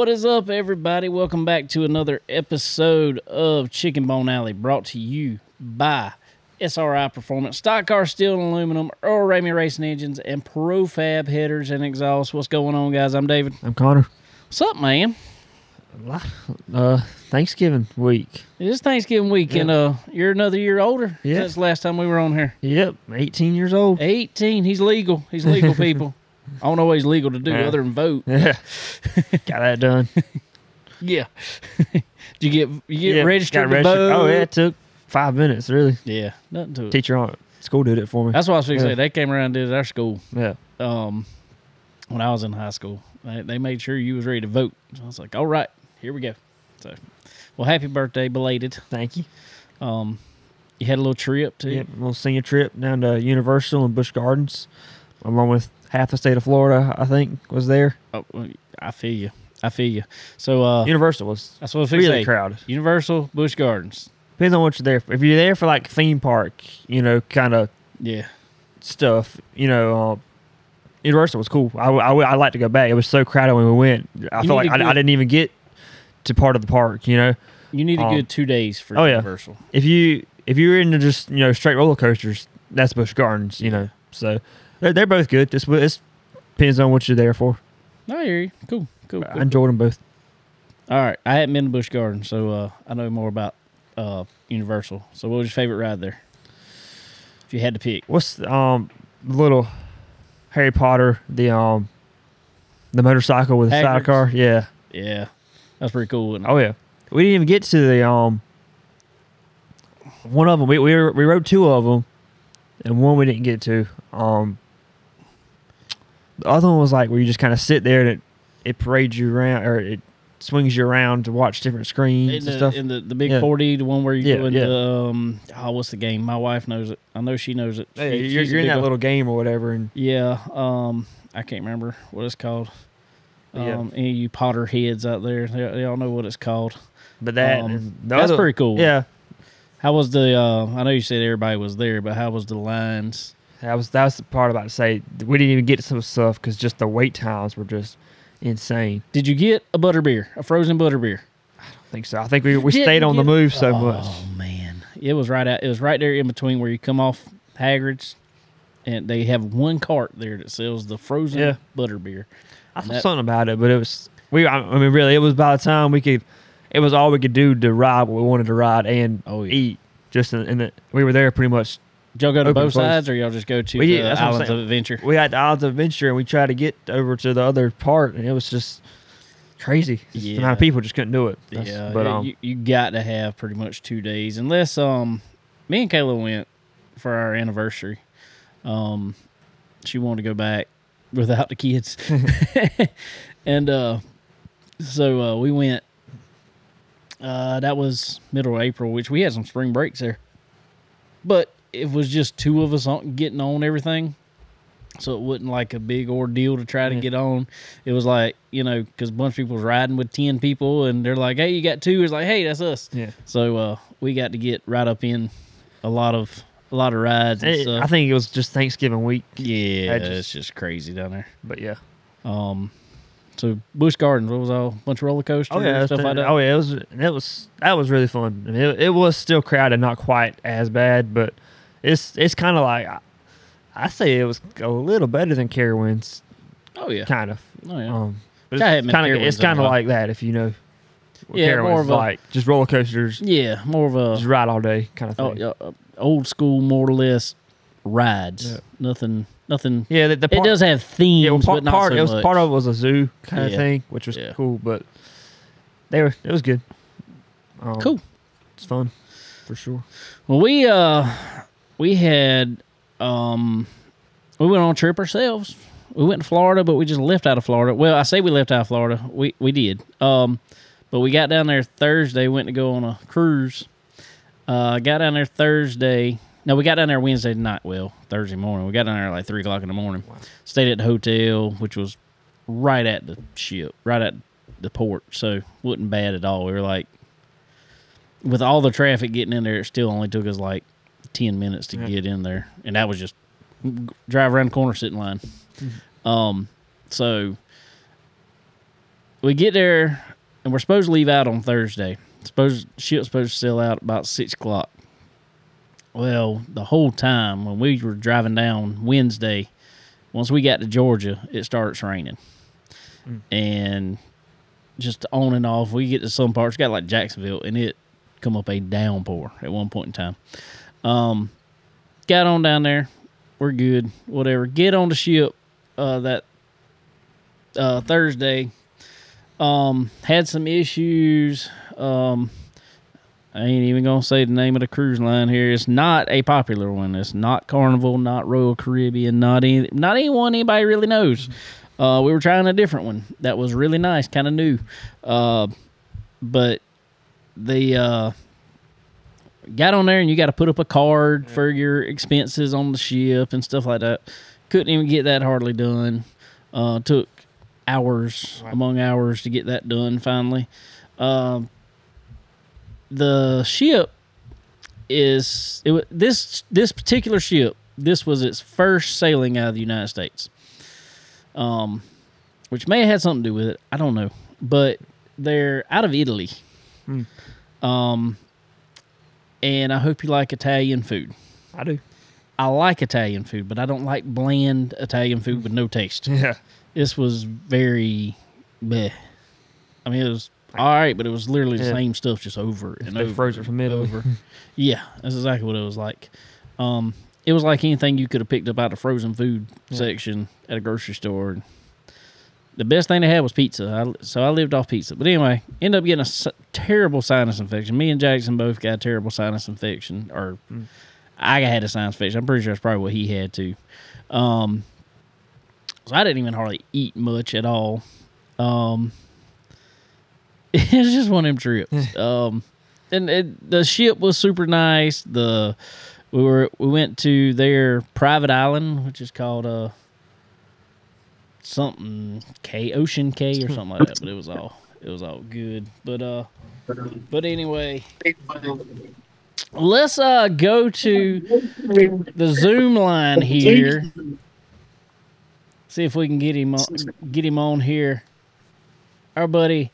What is up, everybody? Welcome back to another episode of Chicken Bone Alley, brought to you by SRI Performance, Stock Car Steel and Aluminum, Earl Ramey Racing Engines, and Profab Headers and Exhaust. What's going on, guys? I'm David. I'm Connor. What's up, man? Uh, Thanksgiving week. It is Thanksgiving week, and uh, you're another year older Yeah. since last time we were on here. Yep, 18 years old. 18. He's legal. He's legal, people. I don't know what he's legal to do Yeah. other than vote. Yeah, got that done. Yeah. Did you get you get Yep, registered got to registered. vote? Oh yeah, it took five minutes really. Yeah, nothing to it. Teacher on school did it for me. That's what I was going to Yeah. say. They came around and did it at our school yeah, um, when I was in high school. They, they made sure you was ready to vote. So I was like, all right, here we go. So, well, happy birthday, belated. thank you. Um, you had a little trip too. Yep, a little senior trip down to Universal and Busch Gardens, along with half the state of Florida. I think was there. Oh, I feel you. I feel you. So uh, Universal was that's what I was really say. crowded. Universal Busch Gardens. Depends on what you're there for. If you're there for like theme park, you know, kind of Yeah. stuff, you know, uh, Universal was cool. I, I, I like to go back. It was so crowded when we went. I felt like I, good- didn't even get to part of the park. You know, You need a Um, good two days for oh, yeah. Universal. if you if you're into just you know straight roller coasters, that's Busch Gardens. You know, so they're, they're both good. Just it depends on what you're there for. I hear you. Cool. Cool. I cool. enjoyed them both. All right. I hadn't been to Busch Gardens, so uh, I know more about uh, Universal. So, what was your favorite ride there? If you had to pick, What's the, um little Harry Potter the um the motorcycle with the sidecar? Yeah. yeah, that's pretty cool. wasn't it? Oh yeah. We didn't even get to the um one of them. We we, we rode two of them, and one we didn't get to. Um, the other one was like where you just kind of sit there and it it parades you around or it swings you around to watch different screens in and the, stuff. in the, the big Yeah. 4D, the one where you Yeah, yeah. um, oh, what's the game? My wife knows it. I know she knows it. Hey, She- you're you're in that one. little game or whatever, and Yeah, um, I can't remember what it's called. Um. Any of you Potter heads out there, they, they all know what it's called. but that Um, and that's other- pretty cool. Yeah, How was the? Uh, I know you said everybody was there, but how was the lines? That was that was the part about to say we didn't even get to some stuff because just the wait times were just insane. Did you get a butter beer, a frozen butter beer? I don't think so. I think we we Didn't stayed on the get- move so oh, much. oh, man, it was right out. It was right there in between where you come off Hagrid's, and they have one cart there that sells the frozen Yeah. butter beer. I thought That- something about it, but it was we. I I mean, really, it was by the time we could. It was all we could do to ride what we wanted to ride and Oh, yeah. eat. Just in, in the, we were there pretty much. Did y'all go to Open both close. sides, or y'all just go to We the that's what I'm Islands of saying. Adventure? We had the Islands of Adventure, and we tried to get over to the other part, and it was just crazy. Just The amount Yeah. of people just couldn't do it. That's- yeah, but yeah, um, you, you got to have pretty much two days, unless um, me and Kayla went for our anniversary. Um, she wanted to go back without the kids, and uh, so uh, we went. Uh, that was middle of April, which we had some spring breaks there, but it was just two of us on, getting on everything. So it wasn't like a big ordeal to try to Yeah. get on. It was like you know, because a bunch of people was riding with ten people, and they're like, "Hey, you got two? It's like, "Hey, that's us." yeah. So uh, we got to get right up in a lot of a lot of rides and It- stuff. I think it was just Thanksgiving week, yeah, just- it's just crazy down there. but yeah. Um, so Busch Gardens, what was all a bunch of roller coasters Oh yeah, and stuff like that. Oh yeah, it was. It was that was really fun. I mean, it, it was still crowded, not quite as bad, but it's it's kind of like I, I say it was a little better than Carowinds, Oh yeah, kind of. oh yeah. Um, but I haven't kind of it's kind of like that if you know. What Yeah, Carowinds more of a- like just roller coasters, yeah, more of a just ride all day kind of oh, thing. yeah, uh, old school, more or less rides. Yeah. Nothing, nothing. yeah, the, the it does have themes, yeah, well, part, but not part so it was much. part of it was a zoo kind of thing, which was Yeah. cool, but they were it was good. Um, Cool. It's fun for sure. Well, we uh we had um we went on a trip ourselves. We went to Florida, but we just left out of Florida. Well, I say we left out of Florida. We we did. Um but we got down there Thursday, went to go on a cruise. Uh got down there Thursday. No, we got down there Wednesday night. Well, Thursday morning. We got down there like three o'clock in the morning. Stayed at the hotel, which was right at the ship, right at the port. So wasn't bad at all. We were like with all the traffic getting in there, it still only took us like ten minutes to Yeah. get in there, and that was just drive around the corner, sit in line. Um, so we get there and we're supposed to leave out on Thursday. Suppose ship's supposed to sail out about six o'clock. Well, the whole time when we were driving down Wednesday, once we got to Georgia, it starts raining, and just on and off. We get to some parts, got like Jacksonville, and it come up a downpour at one point in time. Um, got on down there, we're good, whatever. Get on the ship uh, that uh, Thursday. Um, had some issues. Um, I ain't even gonna say the name of the cruise line here. It's not a popular one. It's not Carnival, not Royal Caribbean, not any, not anyone anybody really knows. Uh, we were trying a different one that was really nice, kind of new. Uh, but the uh, got on there and you got to put up a card for your expenses on the ship and stuff like that. Couldn't even get that hardly done. Uh, took hours among hours to get that done finally. Um, the ship is it this this particular ship. This was its first sailing out of the United States, um, which may have had something to do with it. I don't know, but they're out of Italy. Um, and I hope you like Italian food. I do. I like Italian food, but I don't like bland Italian food with no taste. Yeah. This was very, bleh. I mean, it was all right, but it was literally the Yeah. same stuff just over and They over. froze it from Italy. over. yeah, that's exactly what it was like. Um, it was like anything you could have picked up out of frozen food section at a grocery store. The best thing they had was pizza, I, so I lived off pizza. But anyway, ended up getting a s- terrible sinus infection. Me and Jackson both got a terrible sinus infection, or I had a sinus infection. I'm pretty sure that's probably what he had too. Um, so I didn't even hardly eat much at all. Um, it was just one of them trips. um, and it, the ship was super nice. The we were we went to their private island, which is called uh something K Ocean Cay or something like that. But it was all it was all good. But uh, but anyway, let's uh go to the Zoom line here. See if we can get him on, get him on here. Our buddy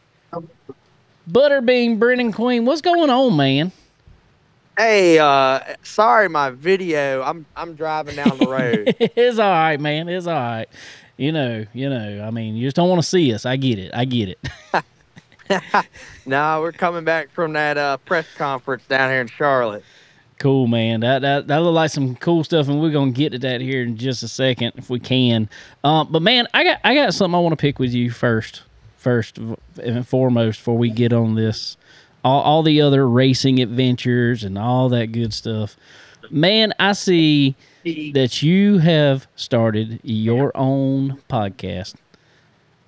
Butterbean Brenden Queen. What's going on, man? Hey, uh, sorry, my video. I'm I'm driving down the road. it's all right, man. It's all right. You know, you know. I mean, you just don't want to see us. I get it. I get it. no, we're coming back from that uh, press conference down here in Charlotte. Cool, man. That that that look like some cool stuff, and we're gonna get to that here in just a second if we can. Um, but man, I got I got something I want to pick with you first, first and foremost before we get on this. All, all the other racing adventures and all that good stuff. Man, I see that you have started your own podcast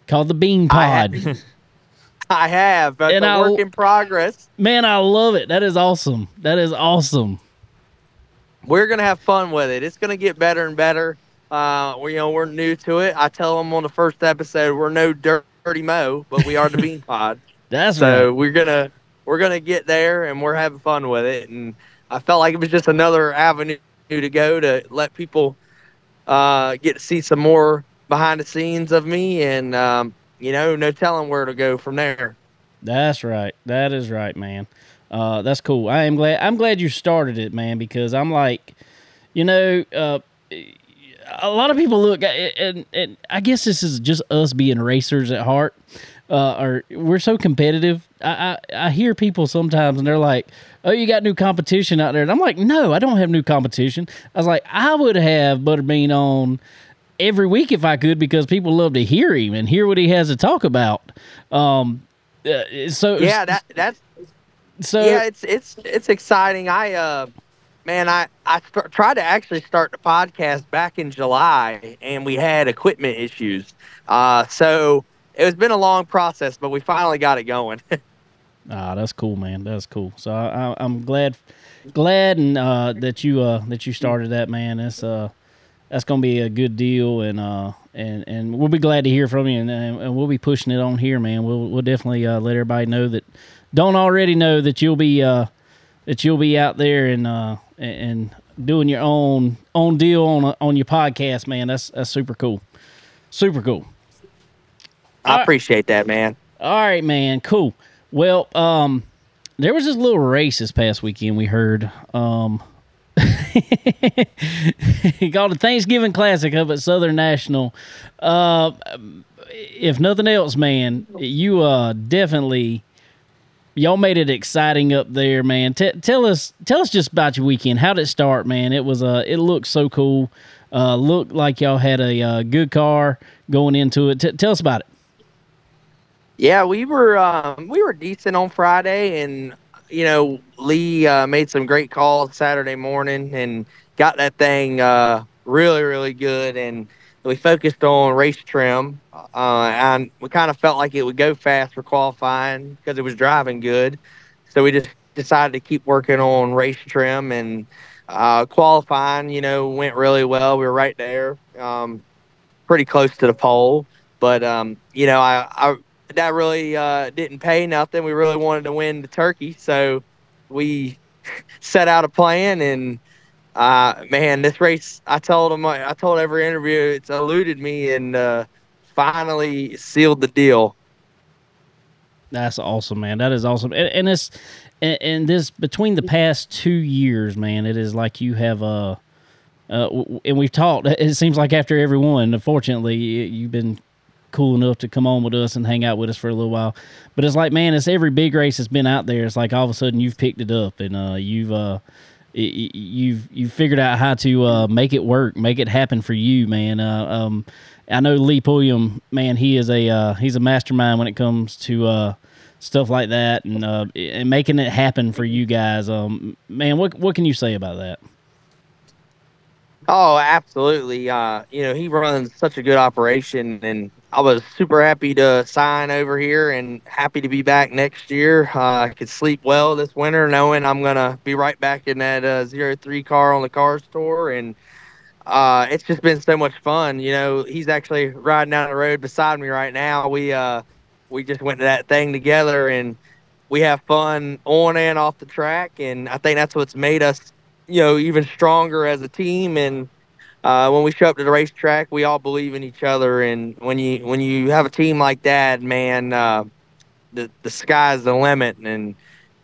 called the Bean I Pod. I have, but And it's a I'll- work in progress. Man, I love it. That is awesome. That is awesome. We're gonna have fun with it. It's gonna get better and better. Uh, we, you know, we're new to it. I tell them on the first episode, we're no Dirty Mo, but we are the Bean Pod. That's So right. we're gonna we're gonna get there, and we're having fun with it. And I felt like it was just another avenue to go to let people uh, get to see some more behind the scenes of me, and um, you know, no telling where to go from there. That's right. That is right, man. Uh, that's cool. I am glad. I'm glad you started it, man, because I'm like, you know, uh, a lot of people look, and, and I guess this is just us being racers at heart. Uh, or we're so competitive. I, I I hear people sometimes, and they're like, "Oh, you got new competition out there," and I'm like, "No, I don't have new competition." I was like, "I would have Butterbean on." every week if I could because people love to hear him and hear what he has to talk about. Um, uh, so Yeah, that that's so yeah, it's it's it's exciting. I uh, man, I I st- tried to actually start the podcast back in July, and we had equipment issues. Uh, so it has been a long process, but we finally got it going. ah, that's cool, man. That's cool. So I, I'm glad, glad and uh, that you uh, that you started that, man. That's uh, that's gonna be a good deal, and uh, and and we'll be glad to hear from you, and, and, we'll be pushing it on here, man. We'll we'll definitely uh, let everybody know that don't already know that you'll be uh, that you'll be out there and uh, and, and doing your own own deal on on your podcast, man. That's that's super cool, super cool. I appreciate that, man. All right, man. Cool. Well, um, there was this little race this past weekend. We heard, um, he called it Thanksgiving Classic up at Southern National. Uh, if nothing else, man, you uh definitely y'all made it exciting up there, man. T- tell us, tell us just about your weekend. How did it start, man? It was uh, it looked so cool. Uh, looked like y'all had a uh, good car going into it. T- tell us about it. Yeah, we were um, we were decent on Friday, and you know Lee uh, made some great calls Saturday morning and got that thing uh, really really good. And we focused on race trim, uh, and we kind of felt like it would go fast for qualifying because it was driving good. So we just decided to keep working on race trim and uh, qualifying. You know, went really well. We were right there, um, pretty close to the pole. But um, you know, I, I that really uh, didn't pay nothing. We really wanted to win the turkey, so we set out a plan. And uh, man, this race, I told him, I told every interview, it's eluded me, and uh, finally sealed the deal. That's awesome, man. That is awesome, and, and it's and, and, this between the past two years, man, it is like you have a. Uh, and we've talked. It seems like after every one, unfortunately, you've been cool enough to come on with us and hang out with us for a little while. But it's like, man, it's every big race that's been out there. It's like all of a sudden you've picked it up and uh, you've uh, you've you've figured out how to uh, make it work, make it happen for you, man. Uh, um, I know Lee Pulliam, man. He is a uh, he's a mastermind when it comes to uh, stuff like that and and making it happen for you guys. Um, man, what what can you say about that? Oh, absolutely. Uh, you know, he runs such a good operation, and I was super happy to sign over here and happy to be back next year. Uh, I could sleep well this winter knowing I'm going to be right back in that uh, zero three car on the Cars Tour. And uh, it's just been so much fun. You know, he's actually riding down the road beside me right now. We, uh, we just went to that thing together and we have fun on and off the track. And I think that's what's made us you know even stronger as a team and uh, when we show up to the racetrack we all believe in each other and when you when you have a team like that man uh, the the sky's the limit and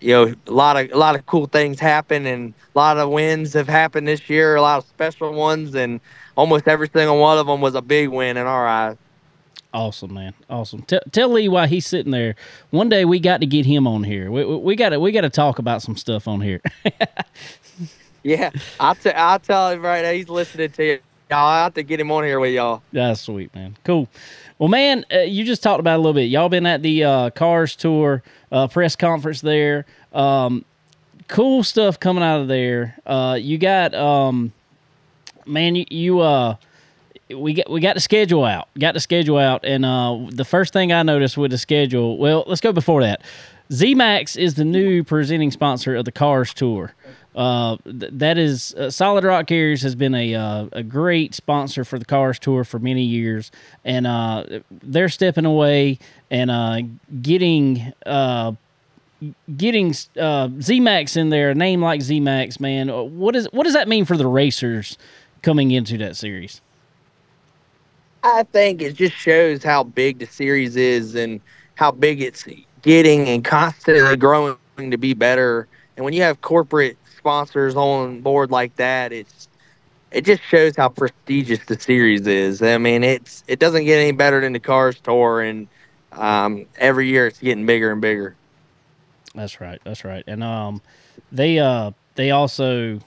you know a lot of a lot of cool things happen and a lot of wins have happened this year a lot of special ones and almost every single one of them was a big win in our eyes Awesome, man. Awesome. T- tell Lee why he's sitting there. One day we got to get him on here. We, we got to we got to talk about some stuff on here. Yeah, I'll, t- I'll tell him right now. He's listening to you. Y'all, I'll have to get him on here with y'all. That's sweet, man. Cool. Well, man, uh, you just talked about a little bit. Y'all been at the uh, Cars Tour uh, press conference there. Um, cool stuff coming out of there. Uh, you got, um, man, you, you uh, we got we got the schedule out. Got the schedule out, and uh, the first thing I noticed with the schedule. Well, let's go before that. ZMAX is the new presenting sponsor of the Cars Tour. Uh, th- that is uh, Solid Rock Carriers has been a uh, a great sponsor for the Cars Tour for many years, and uh, they're stepping away and uh, getting uh, getting ZMAX in there. A name like ZMAX, man. What is what does that mean for the racers coming into that series? I think it just shows how big the series is and how big it's getting and constantly growing to be better. And when you have corporate sponsors on board like that, it's it just shows how prestigious the series is. I mean, it's it doesn't get any better than the Cars Tour, and um, every year it's getting bigger and bigger. That's right. That's right. And um, they uh they also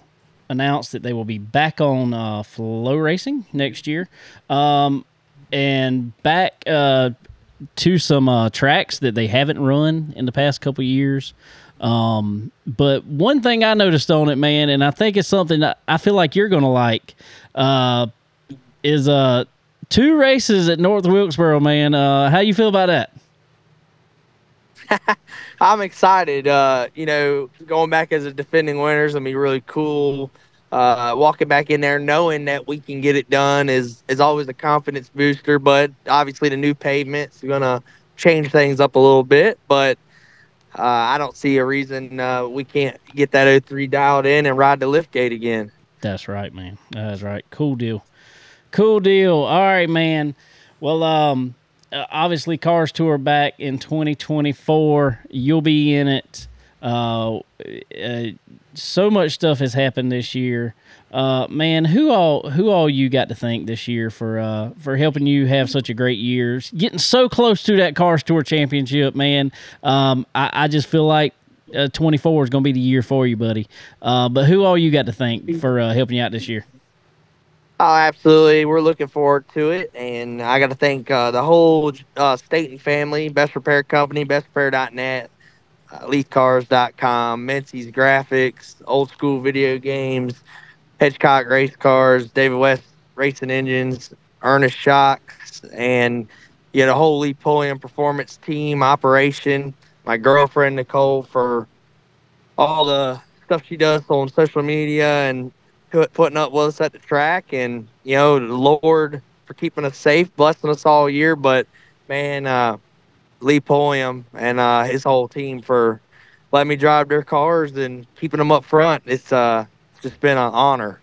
announced that they will be back on uh, FloRacing next year, um, and back uh to some uh, tracks that they haven't run in the past couple years. Um, but one thing I noticed on it, man, and I think it's something I feel like you're gonna like, uh, is uh two races at North Wilkesboro, man. Uh, how you feel about that? I'm excited. Uh, you know, going back as a defending winner is gonna be really cool. Uh, walking back in there, knowing that we can get it done is is always a confidence booster. But obviously, the new pavement's gonna change things up a little bit. But uh, I don't see a reason uh, we can't get that 03 dialed in and ride the lift gate again. That's right, man. That's right. Cool deal. Cool deal. All right, man. Well, um, uh, obviously, Cars Tour back in 2024. You'll be in it. Uh, uh, so much stuff has happened this year. Uh, man, who all who all you got to thank this year for uh, for helping you have such a great year, getting so close to that Cars Tour championship, man. Um, I, I just feel like uh, 24 is going to be the year for you, buddy. Uh, but who all you got to thank for uh, helping you out this year? Oh, absolutely. We're looking forward to it. And I got to thank uh, the whole uh, and family, Best Repair Company, bestrepair.net, leathcars.com, Menzies Graphics, Old School Video Games, Hitchcock Race Cars, David West Racing Engines, Ernest Shocks, and you know, the whole Lee Pulliam Performance team operation. My girlfriend, Nicole, for all the stuff she does on social media and putting up with us at the track, and you know, the Lord for keeping us safe, blessing us all year. But man, uh, Lee Pulliam and uh, his whole team for letting me drive their cars and keeping them up front. It's uh, just been an honor.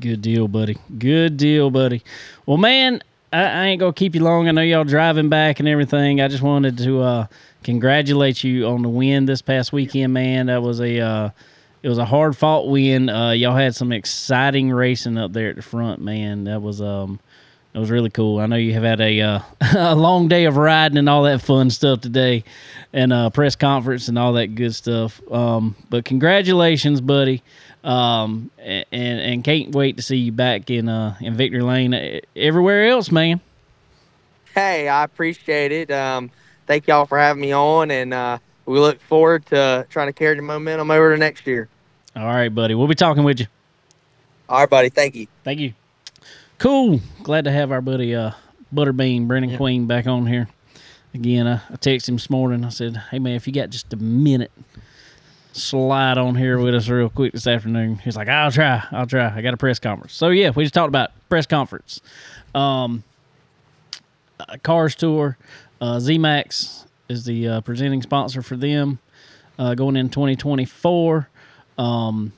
Good deal, buddy. Good deal, buddy. Well, man, I, I, ain't gonna keep you long. I know y'all driving back and everything. I just wanted to uh, congratulate you on the win this past weekend, man. That was a uh, it was a hard fought win. Uh, y'all had some exciting racing up there at the front, man. That was um, it was really cool. I know you have had a uh, a long day of riding and all that fun stuff today, and uh, press conference and all that good stuff. Um, but congratulations, buddy. Um, and and can't wait to see you back in uh in Victory Lane. Everywhere else, man. Hey, I appreciate it. Um, thank y'all for having me on, and uh, we look forward to trying to carry the momentum over to next year. All right, buddy. We'll be talking with you. All right, buddy. Thank you. Thank you. Cool. Glad to have our buddy uh, Butterbean Brenden yep. Queen back on here. Again, I, I texted him this morning. I said, "Hey man, if you got just a minute." slide on here with us real quick this afternoon. He's like, I'll try. I'll try. I got a press conference. So, yeah, we just talked about press conference. Um, uh, Cars Tour. Uh, ZMAX is the uh, presenting sponsor for them uh, going in 2024. Um,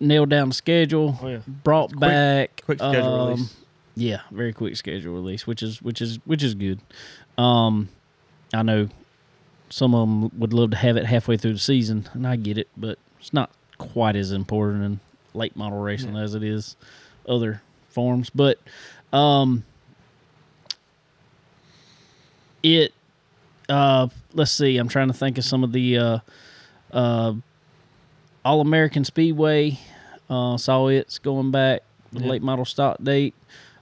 nailed down the schedule. Oh, yeah. Brought quick, back. Quick schedule um, release. Yeah, very quick schedule release, which is which is which is good. Um, I know some of them would love to have it halfway through the season, and I get it, but it's not quite as important in late model racing yeah. as it is other forms. But um, it uh, let's see, I'm trying to think of some of the uh, uh, All American Speedway. Uh, saw it's going back with late model stock date.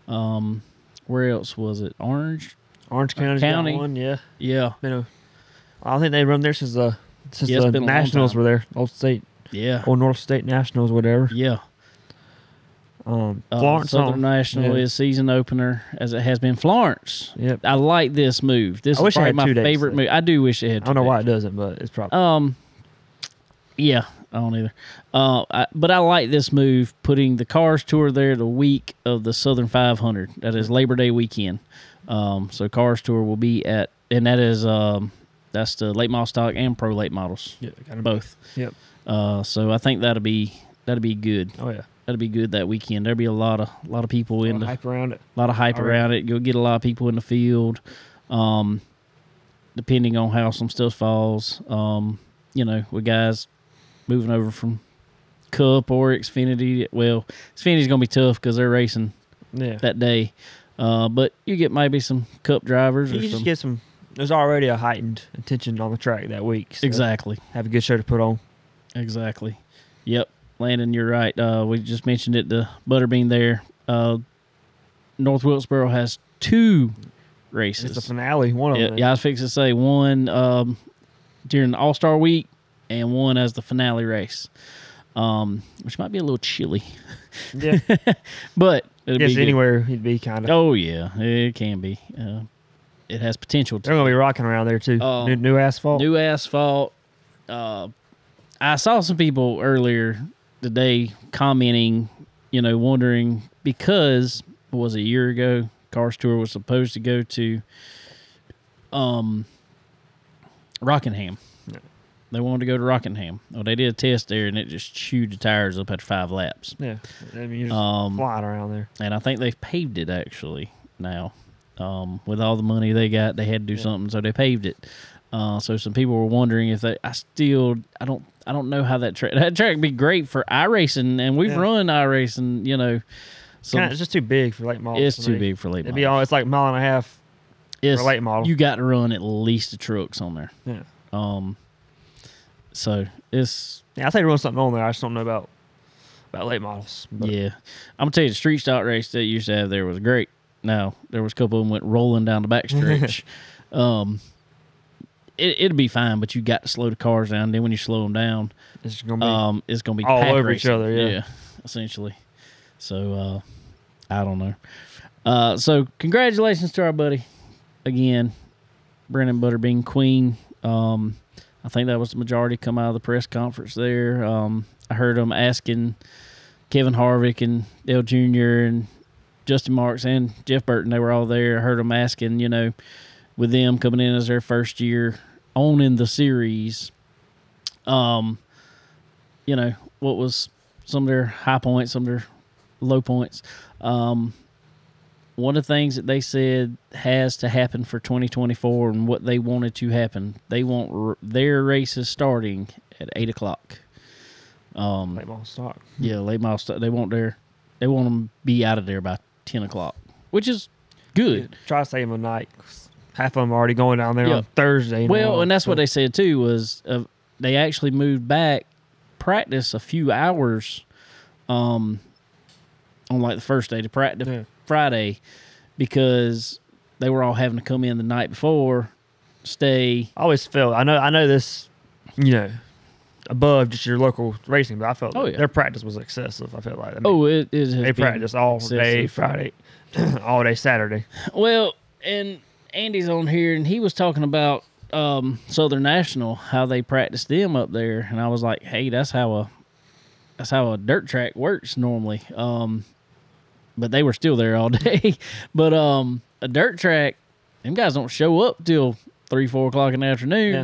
Um, where else was it? Orange. Orange County. County. one, yeah. Yeah. Been a I think they run there since the since yeah, the Nationals were there, Old State, yeah, or North State Nationals, whatever. Yeah. Um, uh, Florence Southern National yeah. is season opener as it has been. Florence. Yep. I like this move. This I is probably my favorite move. I do wish it had. I don't know why it doesn't, but it's probably. Um. Yeah, I don't either. Uh, I, but I like this move, putting the Cars Tour there the week of the Southern 500. That is Labor Day weekend. Um, so Cars Tour will be at, and that is um, that's the late model stock and pro late models. Yeah, both. Yep. Uh, so I think that'll be that'll be good. Oh yeah, that'll be good that weekend. There'll be a lot of a lot of people in the hype around it. A lot of hype All around right. it. You'll get a lot of people in the field. Um, depending on how some stuff falls. Um, you know, with guys moving over from Cup or Xfinity. Well, Xfinity's gonna be tough because they're racing yeah. that day. Uh, but you get maybe some Cup drivers. You just get some there's already a heightened attention on the track that week. So exactly. Have a good show to put on. Exactly. Yep. Landon, you're right. Uh, we just mentioned it, the Butterbean there. Uh, North Wilkesboro has two races. It's the finale, one of yeah, them. Yeah, I was fixing to say one um, during All Star Week and one as the finale race, um, which might be a little chilly. Yeah. but it'll yes, be anywhere it'd be kind of. Oh, yeah, it can be. Uh, it has potential. To They're gonna be rocking around there too. Uh, new, new, asphalt. New asphalt. Uh, I saw some people earlier today commenting, you know, wondering because was a year ago, Cars Tour was supposed to go to um Rockingham. Yeah. They wanted to go to Rockingham. Well, they did a test there, and it just chewed the tires up after five laps. Yeah, I mean, you're just um, flying around there. And I think they've paved it actually now. Um, with all the money they got, they had to do something, so they paved it. Uh, so some people were wondering if they. I still, I don't, I don't know how that track. That track would be great for iRacing, and we've Yeah. run iRacing. You know, so Kinda, it's just too big for late models. it's to too me. big for late It'd be models. all. It's like a mile and a half. It's, late model. You got to run at least the trucks on there. Yeah. Um, so it's Yeah, I think run something on there. I just don't know about about late models. But yeah. I'm gonna tell you the street stock race that you used to have there was great. Now there was a couple of them went rolling down the back stretch. um, it, it'd be fine, but you got to slow the cars down. Then when you slow them down, it's gonna be. um, it's gonna be all over each racing. other, yeah. essentially. So uh, I don't know. Uh, so congratulations to our buddy again, Brenden Butterbean Queen. Um, I think that was the majority come out of the press conference there. Um, I heard them asking Kevin Harvick and Dale Jr. and Justin Marks and Jeff Burton. They were all there. I heard them asking, you know, with them coming in as their first year owning the series. Um, you know, what was some of their high points, some of their low points. Um, one of the things that they said has to happen for 2024 and what they wanted to happen, they want r- their races starting at eight o'clock. Um, late model stock. yeah, late model stuff. They want their, they want them to be out of there by 10 o'clock, which is good. Try to save them a night. Half of them are already going down there Yeah. on Thursday. Well, and that's what they said too was uh, they actually moved back practice a few hours, um, on like the first day to practice Yeah. Friday, because they were all having to come in the night before, stay. I always felt. I know. I know this. You know, above just your local racing, but I felt Oh, yeah. their practice was excessive. I felt like. I mean, Oh, it is. they practice all day. Friday, all day Saturday. Well, and Andy's on here, and he was talking about um, Southern National, how they practice them up there, and I was like, "Hey, that's how a that's how a dirt track works normally." Um, but they were still there all day. but um, a dirt track, them guys don't show up till three, four o'clock in the afternoon. Yeah.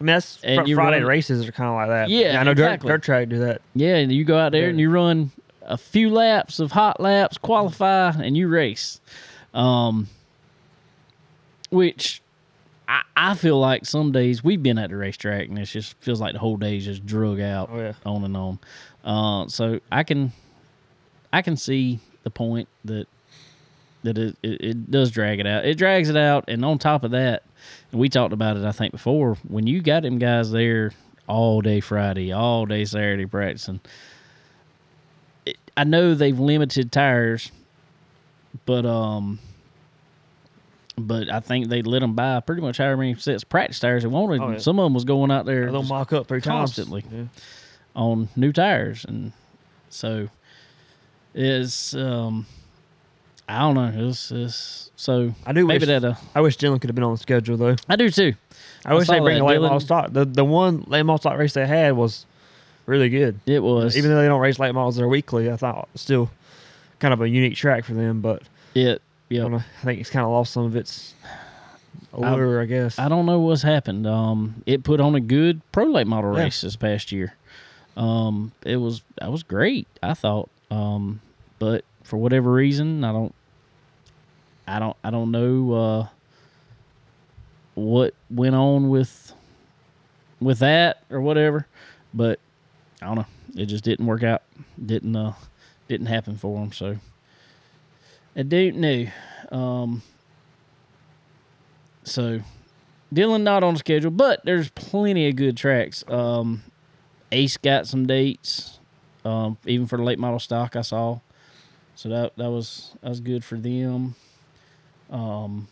I mean, that's And fr- Friday run- races are kind of like that. Yeah, I know exactly. dirt, dirt track do that. Yeah, and you go out there Yeah. and you run a few laps of hot laps, qualify, and you race. Um, which I, I feel like some days we've been at the racetrack and it just feels like the whole day is just drug out Oh yeah, on and on. Uh, so I can I can see the point that that it, it, it does drag it out. It drags it out, and on top of that, we talked about it I think before. When you got them guys there all day Friday, all day Saturday practicing, it, I know they've limited tires, but um. But I think they let them buy pretty much however many sets of practice tires they wanted. Oh, yeah. Some of them was going out there they'll mock up constantly. Yeah. on new tires and so is um I don't know it's, it's so I do maybe wish. that uh, I wish Dillon could have been on the schedule though. I do too I, I wish they bring a late model stock. The the one late model stock race they had was really good. it was Even though they don't race late models there weekly, I thought still kind of a unique track for them. But it I, yeah don't know, I think it's kind of lost some of its allure, I, guess. I don't know what's happened um it put on a good pro late model Yeah. race this past year um it was that was great I thought um but for whatever reason I don't I don't I don't know uh what went on with with that or whatever but I don't know it just didn't work out didn't uh didn't happen for him. so I don't know um so Dillon not on schedule, but there's plenty of good tracks. Um, Ace got some dates, um, even for the late model stock I saw. So that that was that was good for them. Um,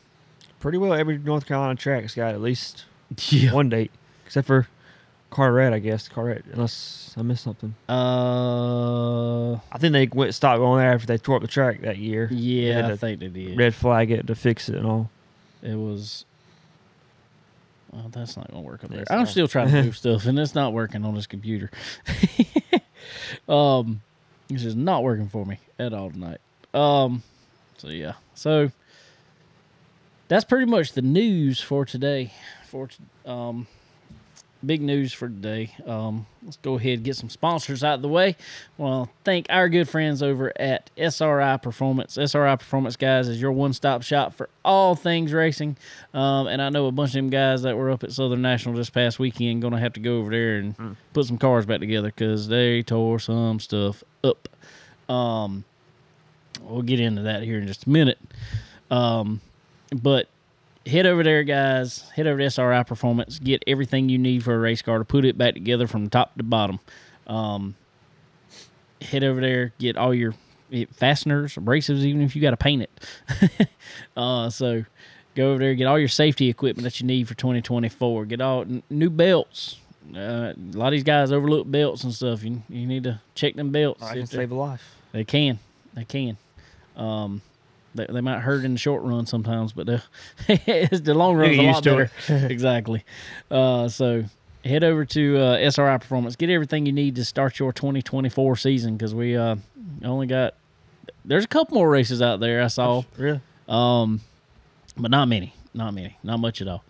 Pretty well every North Carolina track's got at least yeah. one date, except for Carteret, I guess. Carteret, unless I missed something. Uh, I think they went stopped going there after they tore up the track that year. yeah, I think they did. Red flag it to fix it and all. It was. Well, that's not gonna work up there. It's I'm not. still trying to move stuff, and it's not working on this computer. um, this is not working for me at all tonight. Um, so yeah, so that's pretty much the news for today. For um, big news for today. Um, let's go ahead and get some sponsors out of the way. Well, thank our good friends over at SRI Performance. SRI Performance, guys, is your one stop shop for all things racing. Um, and I know a bunch of them guys that were up at Southern National this past weekend going to have to go over there and put some cars back together because they tore some stuff up. Um, we'll get into that here in just a minute. Um, but head over there, guys. Head over to SRI Performance. Get everything you need for a race car to put it back together from top to bottom. Um, head over there. Get all your eh, fasteners, abrasives, even if you got to paint it. uh, so go over there. Get all your safety equipment that you need for 2024. Get all n- new belts. Uh, a lot of these guys overlook belts and stuff. You, you need to check them belts. I can save a life. they can. They can. Um, they, they might hurt in the short run sometimes, but the, the long run's a get lot better. exactly. Uh, so head over to uh, SRI Performance. Get everything you need to start your 2024 season because we uh, only got. There's a couple more races out there I saw, Really? um, but not many. Not many. Not much at all.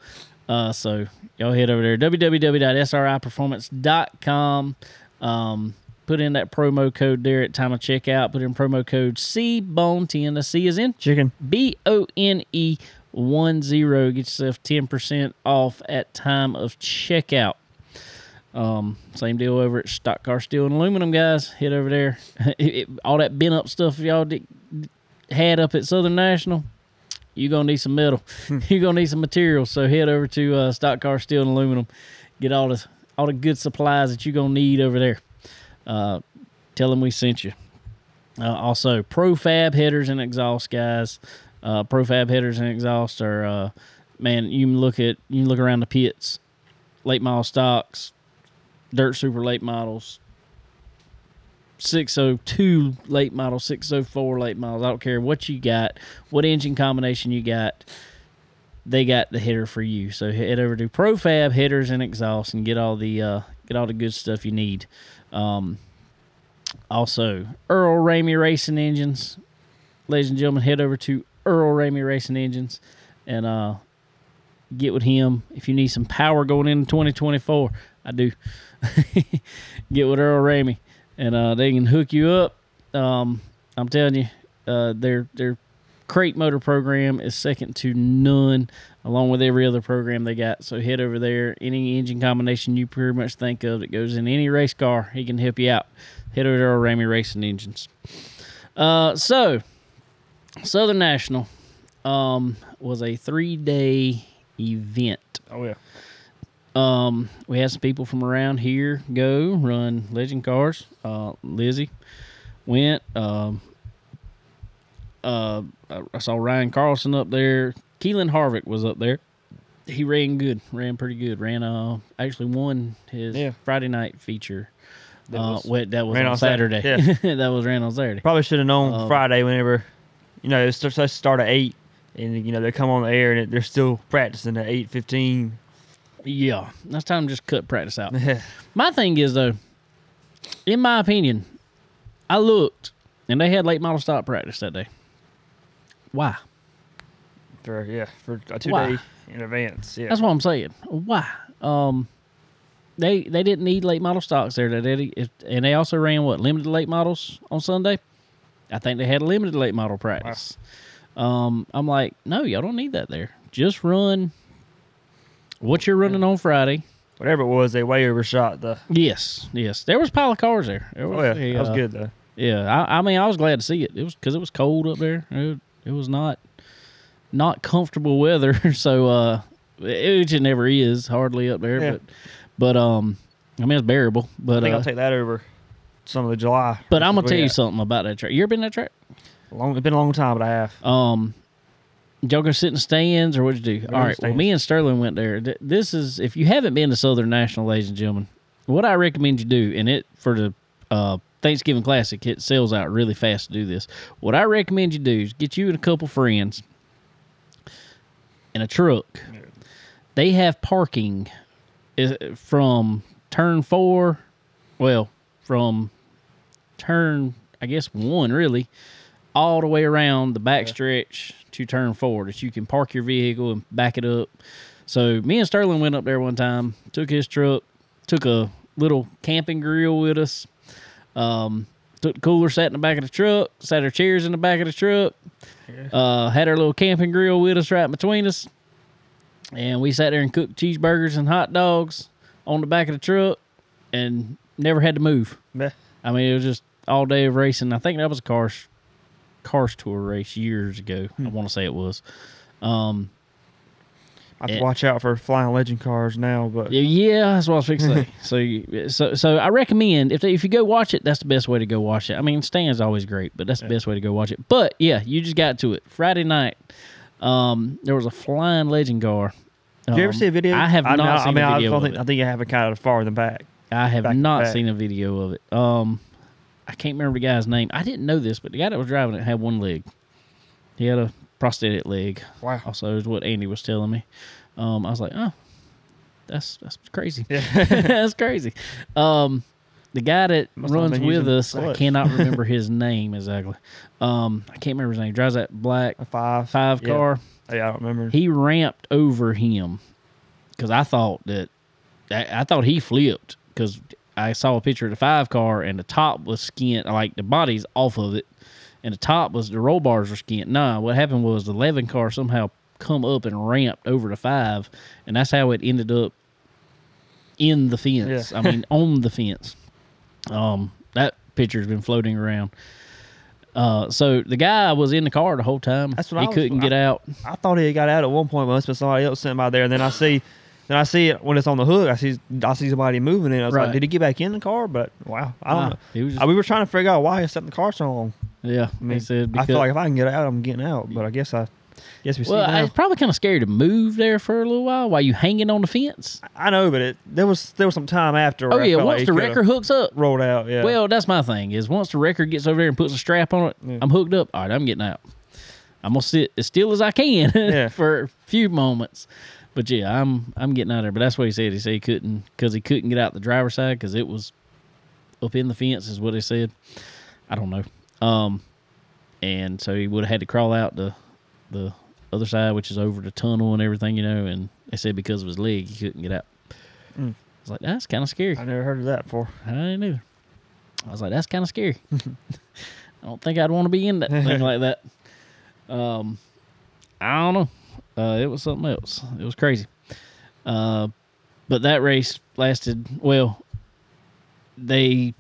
Uh, so y'all head over there www.sriperformance.com. Um, put in that promo code there at time of checkout. Put in promo code C Bone Ten. The C is in Chicken. B O N E one zero. Get yourself ten percent off at time of checkout. Um, same deal over at Stock Car Steel and Aluminum, guys. Head over there. It- it- all that bent up stuff y'all did, had up at Southern National. you're gonna need some metal. you're gonna need some material. So head over to uh, Stock Car Steel and Aluminum. Get all the all the good supplies that you're gonna need over there. Uh, tell them we sent you. Uh, also, Profab headers and exhaust, guys. Uh, Profab headers and exhaust are, uh, man. You can look at you can look around the pits, late model stocks, dirt super late models, 602 late model, 604 late models. I don't care what you got, what engine combination you got. They got the header for you. So head over to Profab headers and exhaust and get all the uh, get all the good stuff you need. Um, also, Earl Ramey Racing Engines. Ladies and gentlemen, head over to Earl Ramey Racing Engines and uh, get with him if you need some power going into 2024. I do. get with Earl Ramey and uh, they can hook you up. Um, I'm telling you, uh, their their crate motor program is second to none, along with every other program they got. So head over there. Any engine combination you pretty much think of that goes in any race car, he can help you out. Head over to Ramey Racing Engines. Uh, so Southern National um, was a three day event. Oh yeah. Um, we had some people from around here go run legend cars. Uh, Lizzie went. Um, uh, I saw Ryan Carlson up there. Keelan Harvick was up there. He ran good, ran pretty good. Ran uh actually won his Yeah. Friday night feature. That uh, was- wait, that was ran on on Sat- Saturday. that was ran on Saturday. Probably should have known Um, Friday whenever, you know, it's supposed to start at eight, and you know they come on the air and they're still practicing at eight fifteen. Yeah, that's time to just cut practice out. My thing is though, in my opinion, I looked and they had late model stop practice that day. Why? For yeah for a two Why? day in advance. Yeah. That's what I'm saying. Why? Um, they they didn't need late model stocks there that day, If- and they also ran what limited late models on Sunday. I think they had a limited late model practice. Um, I'm like, no, y'all don't need that there. Just run what you're running on Friday. Whatever it was, they way overshot the. Yes, yes. There was a pile of cars there. There Oh was yeah, a, that was uh, good though. Yeah, I, I mean, I was glad to see it. It was because it was cold up there. It, it was not not comfortable weather, so uh, it, which it never is hardly up there. Yeah. But but um, I mean, it's bearable. But I think uh, I'll take that over some of the July. but I'm gonna tell you got. something about that track. You ever been that track? Long, it's been a long time, but I have. Um, did y'all go sit in the stands or what'd you do? in All right. Well, me and Sterling went there. This is if you haven't been to Southern National, ladies and gentlemen, what I recommend you do, and it for the uh, Thanksgiving Classic, it sells out really fast to do this. What I recommend you do is get you and a couple friends in a truck. They have parking from turn four, well, from turn I guess one really, all the way around the back stretch to turn four that you can park your vehicle and back it up. So me and Sterling went up there one time, took his truck, took a little camping grill with us. Um, took the cooler, sat in the back of the truck, sat our chairs in the back of the truck. Uh, had our little camping grill with us right between us, and we sat there and cooked cheeseburgers and hot dogs on the back of the truck, and never had to move. Yeah. I mean, it was just all day of racing. I think that was a cars cars tour race years ago. I want to say it was. Um, I have to watch out for flying legend cars now, but yeah, that's what I was fixing to say. So, so, so I recommend if if you go watch it, that's the best way to go watch it. I mean, Stan's always great, but that's the best way to go watch it. But yeah, you just got to it Friday night. Um, there was a flying legend car. did you ever Um, see a video? I have I, not know- seen I mean, a I video of think, it. I think I have it kind of far in the back. I have back not seen a video of it. Um, I can't remember the guy's name. I didn't know this, but the guy that was driving it had one leg. He had a prosthetic leg. Wow. Also, is what Andy was telling me. Um, I was like, oh, that's that's crazy. Yeah. that's crazy. Um, the guy that Must runs with us, I cannot remember his name exactly. Um, I can't remember his name. Drives that black A five. five yeah. car Yeah, I don't remember. he ramped over him because I thought that I, I thought he flipped because I saw a picture of the five car and the top was skint like the body's off of it and the top was the roll bars were skint. Nah, what happened was the eleven car somehow come up and ramped over the five and that's how it ended up in the fence. Yeah. I mean on the fence. Um, that picture's been floating around. Uh, so the guy was in the car the whole time. That's what he I was- couldn't get out. I thought he got out at one point, but must have been somebody else sitting by there. And then I see, then I see it when it's on the hook. I see, I see somebody moving it. I was Right. like, did he get back in the car? But wow, I don't Nah, know. He was just Uh, we were trying to figure out why he sat in the car so long. Yeah, I mean, he said I because, feel like if I can get out, I'm getting out. But I guess I, guess we see well, now. it's probably kind of scary to move there for a little while while you hanging on the fence. I know, but it there was there was some time after. Oh where I yeah, felt like once he the coulda wrecker hooks up. rolled out, yeah. Well, that's my thing is once the wrecker gets over there and puts a strap on it, Yeah. I'm hooked up. All right, I'm getting out. I'm gonna sit as still as I can Yeah. for a few moments. But yeah, I'm I'm getting out of there. But that's what he said. He said he couldn't because he couldn't get out the driver's side because it was up in the fence. Is what he said. I don't know. Um, and so he would have had to crawl out the the other side, which is over the tunnel and everything, you know. And they said because of his leg, he couldn't get out. Mm. I was like, that's kind of scary. I never heard of that before. I didn't either. I was like, that's kind of scary. I don't think I'd want to be in that thing like that. Um, I don't know. Uh, it was something else. It was crazy. Uh, but that race lasted well. They,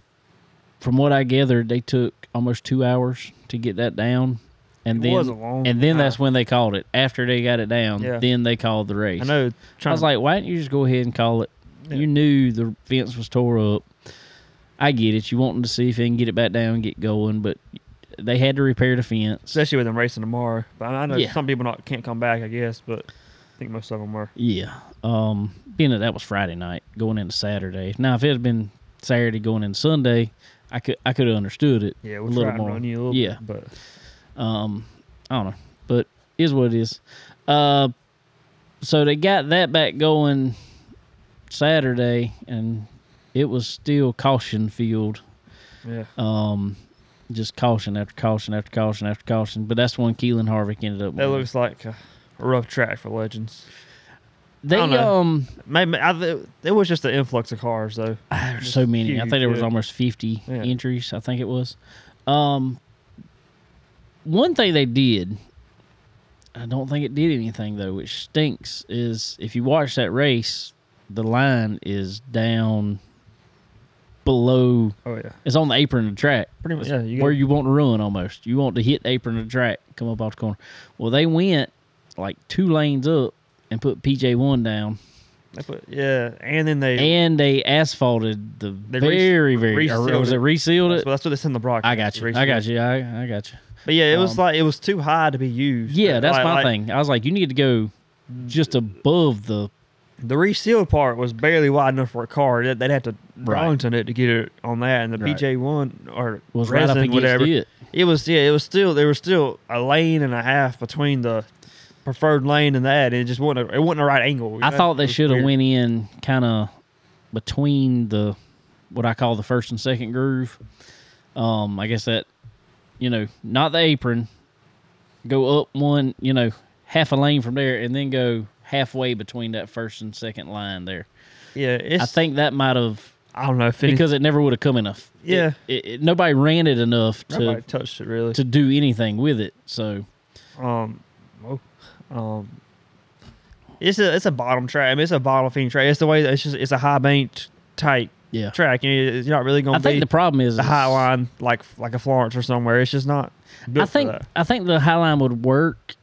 from what I gathered, they took almost two hours to get that down, and It then was a long and then that's when they called it. After they got it down, Yeah. then they called the race. I know. I was like, why didn't you just go ahead and call it? Yeah. You knew the fence was tore up. I get it. You wanting to see if they can get it back down and get going, but they had to repair the fence. especially with them racing tomorrow. But I know Yeah. some people not can't come back. I guess, but I think most of them were. Yeah. Um, being that that was Friday night, going into Saturday. Now, if it had been Saturday going into Sunday, I could I could have understood it. Yeah, a we'll little more. you a little yeah. bit, but Um, I don't know, but is what it is. Uh, so they got that back going Saturday, and it was still caution field. yeah. Um, just caution after caution after caution after caution. But that's when Keelan Harvick ended up. That winning. looks like a, rough track for Legends. they um, Maybe I, th- it was just an influx of cars though. there's so many. I think there was yeah. almost fifty Yeah. entries. I think it was. Um, one thing they did. I don't think it did anything though, which stinks. Is if you watch that race, the line is down below. Oh yeah, It's on the apron of the track. pretty much. Yeah, you where you want to run almost. You want to hit the apron of the track, come up off the corner. Well, they went like two lanes up and put PJ one down, they put, yeah, and then they. and they asphalted the They re- very very. Or was it it. resealed it? what- that's what they in the broadcast. I got you. I got you. I, I got you. But yeah, it was Um, like it was too high to be used. Yeah, that's Like- my like, thing. I was like, you need to go just above the. The resealed part was barely wide enough for a car. They'd they'd have to Right. Darlington it to get it on that, and the Right. PJ one or Was right resin, up against whatever. it. It was yeah, it was still there was still a lane and a half between the preferred lane and that, and it just wasn't a, it wasn't the right angle. I know? thought they should have went in kind of between the what I call the first and second groove. Um, I guess that you know, not the apron. Go up one, you know, half a lane from there, and then go halfway between that first and second line there. Yeah, it's. I think that might have I don't know if any, because it never would have come enough. Yeah. it, it, nobody ran it enough nobody to touched it really. to do anything with it. So Um, oh, um, it's a it's a bottom track. I mean, it's a bottom feeding track. It's the way that it's just it's a high banked tight yeah, track. You know, you're not really going to I think be the problem is the high line like like a Florence or somewhere. It's just not. I think. I think the high line would work,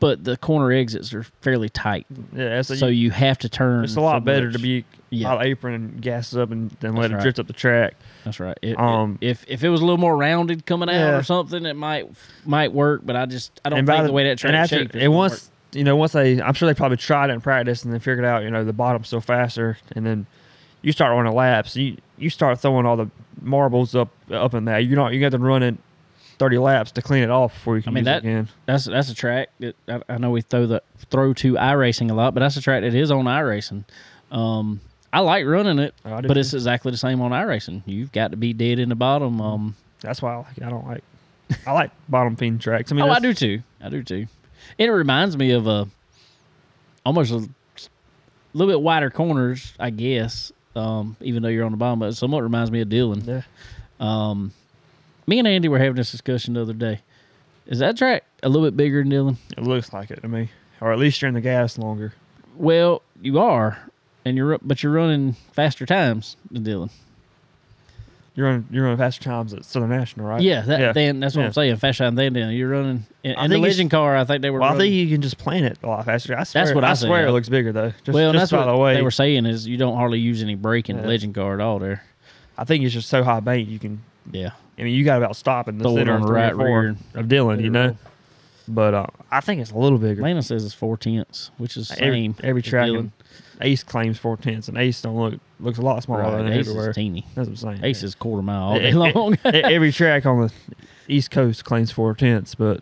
but the corner exits are fairly tight, yeah, it's a, so you have to turn. it's a lot better much. to be Yeah. out apron and gas up and then let That's it right. drift up the track. That's right. It- it- Um, if if it was a little more rounded coming out Yeah. or something, it might might work. But I just I don't think by the, way that track after, shaped is once work. you know once they I'm sure they probably tried it in practice and then figured out you know the bottom's still faster and then you start running laps you you start throwing all the marbles up up in that you're not you got to run it 30 laps to clean it off before you can I mean, use that- it again. That's that's a track that I, I know we throw the throw to iRacing a lot, but that's a track that is on iRacing. Um, I like running it, Oh, but it's exactly the same on iRacing. You've got to be dead in the bottom. Um, That's why I like it. I don't like I like bottom feeding tracks. I mean oh, I do too. I do too. And it reminds me of a almost a little bit wider corners, I guess. Um, even though you're on the bottom, but it somewhat reminds me of Dillon. Yeah. Um, me and Andy were having this discussion the other day. Is that track a little bit bigger than Dillon? It looks like it to me. Or at least you're in the gas longer. Well, you are, and you're but you're running faster times than Dillon. You're running you're running faster times at Southern National, right? Yeah, that, Yeah. Then that's what Yeah. I'm saying. Faster time than Dillon. You're running, and, I and the Legend car. I think they were. Well, I think you can just plan it a lot faster. I swear, that's what I I swear it looks bigger though. Just, well, just that's by what the way. they were saying is you don't hardly use any braking Yeah. Legend car at all there. I think it's just so high bank you can. Yeah, I mean, you got about stopping the Throw it center on of the right rear. of Dillon, you know. But uh, I think it's a little bigger. Lana says it's four tenths, which is the every, same. every track. Dillon. and Ace claims four tenths, and Ace don't look looks a lot smaller Right, than Ace everywhere. is teeny. That's what I'm saying. Ace is quarter mile all day long. every track on the East Coast claims four tenths, but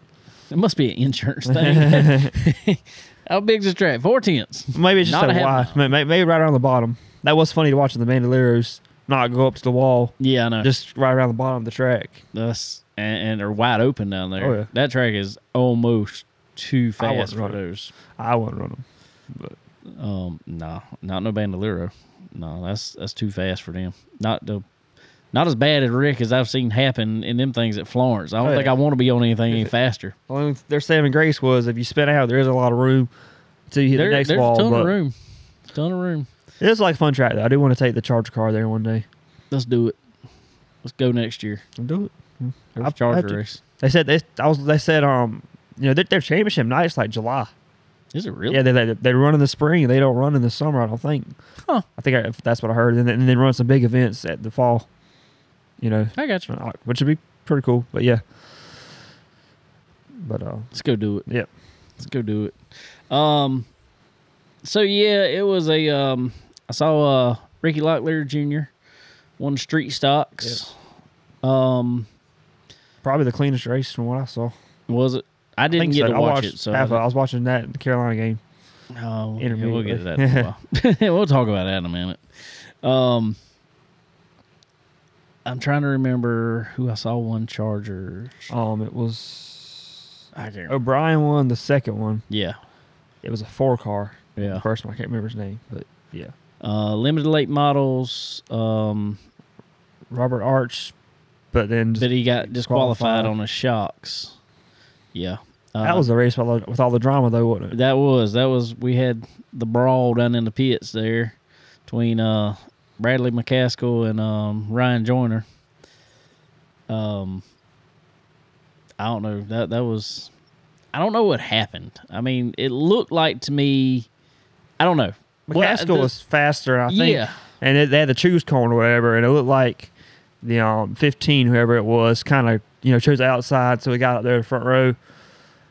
it must be an insurance thing. How big's the track? Four tenths. maybe it's just Not so a half wide. May- may- Maybe right around the bottom. That was funny to watch in the Bandoleros not go up to the wall, Yeah, I know. just right around the bottom of the track. That's and, and they're wide open down there. Oh, yeah. That track is almost too fast for those. I wouldn't run them. But Um, no, not no Bandolero. No, that's that's too fast for them. Not the, not as bad as Rick as I've seen happen in them things at Florence. I don't Oh, think. I want to be on anything any faster. only their saving grace was if you spin out, there is a lot of room until you hit There- the next there's wall. a ton but of room. Ton of room. It is like a fun track though. I do want to take the charger car there one day. Let's do it. Let's go next year. I'll do it. There's I'll- Charger to. race. They said they. I was. They said um. You know their, their championship night is like July. Is it really? Yeah, they, they they run in the spring. They don't run in the summer. I don't think. Huh. I think I, that's what I heard. And then, and then run some big events at the fall. You know, I got you. uh, which would be pretty cool. But yeah. But uh, Let's go do it. Yep. Let's go do it. Um so yeah, it was a um I saw uh Ricky Locklear Jr. won street stocks. Um probably the cleanest race from what I saw. was it I didn't think get so. to I watch it, so half of- I I was watching that in the Carolina game. Oh, yeah, we'll get to that. in a while. we'll talk about that in a minute. Um, I'm trying to remember who I saw one Chargers. Um, it was I can't. O'Brien won the second one. Yeah, It was a four car. yeah. The first one I can't remember his name, but yeah, Uh, limited late models. Um, Robert Arch. But then but he got disqualified on the shocks. Yeah, uh, that was the race with all the, with all the drama though, wasn't it? that was that was we had the brawl down in the pits there between uh Bradley McCaskill and um Ryan Joyner. Um I don't know. That that was I don't know what happened. I mean, it looked like to me I don't know. Well, McCaskill the- was faster, I think. Yeah. And it, they had the choose cone or whatever, and it looked like the um 15, whoever it was, kind of you know chose outside, so he got up there in the front row.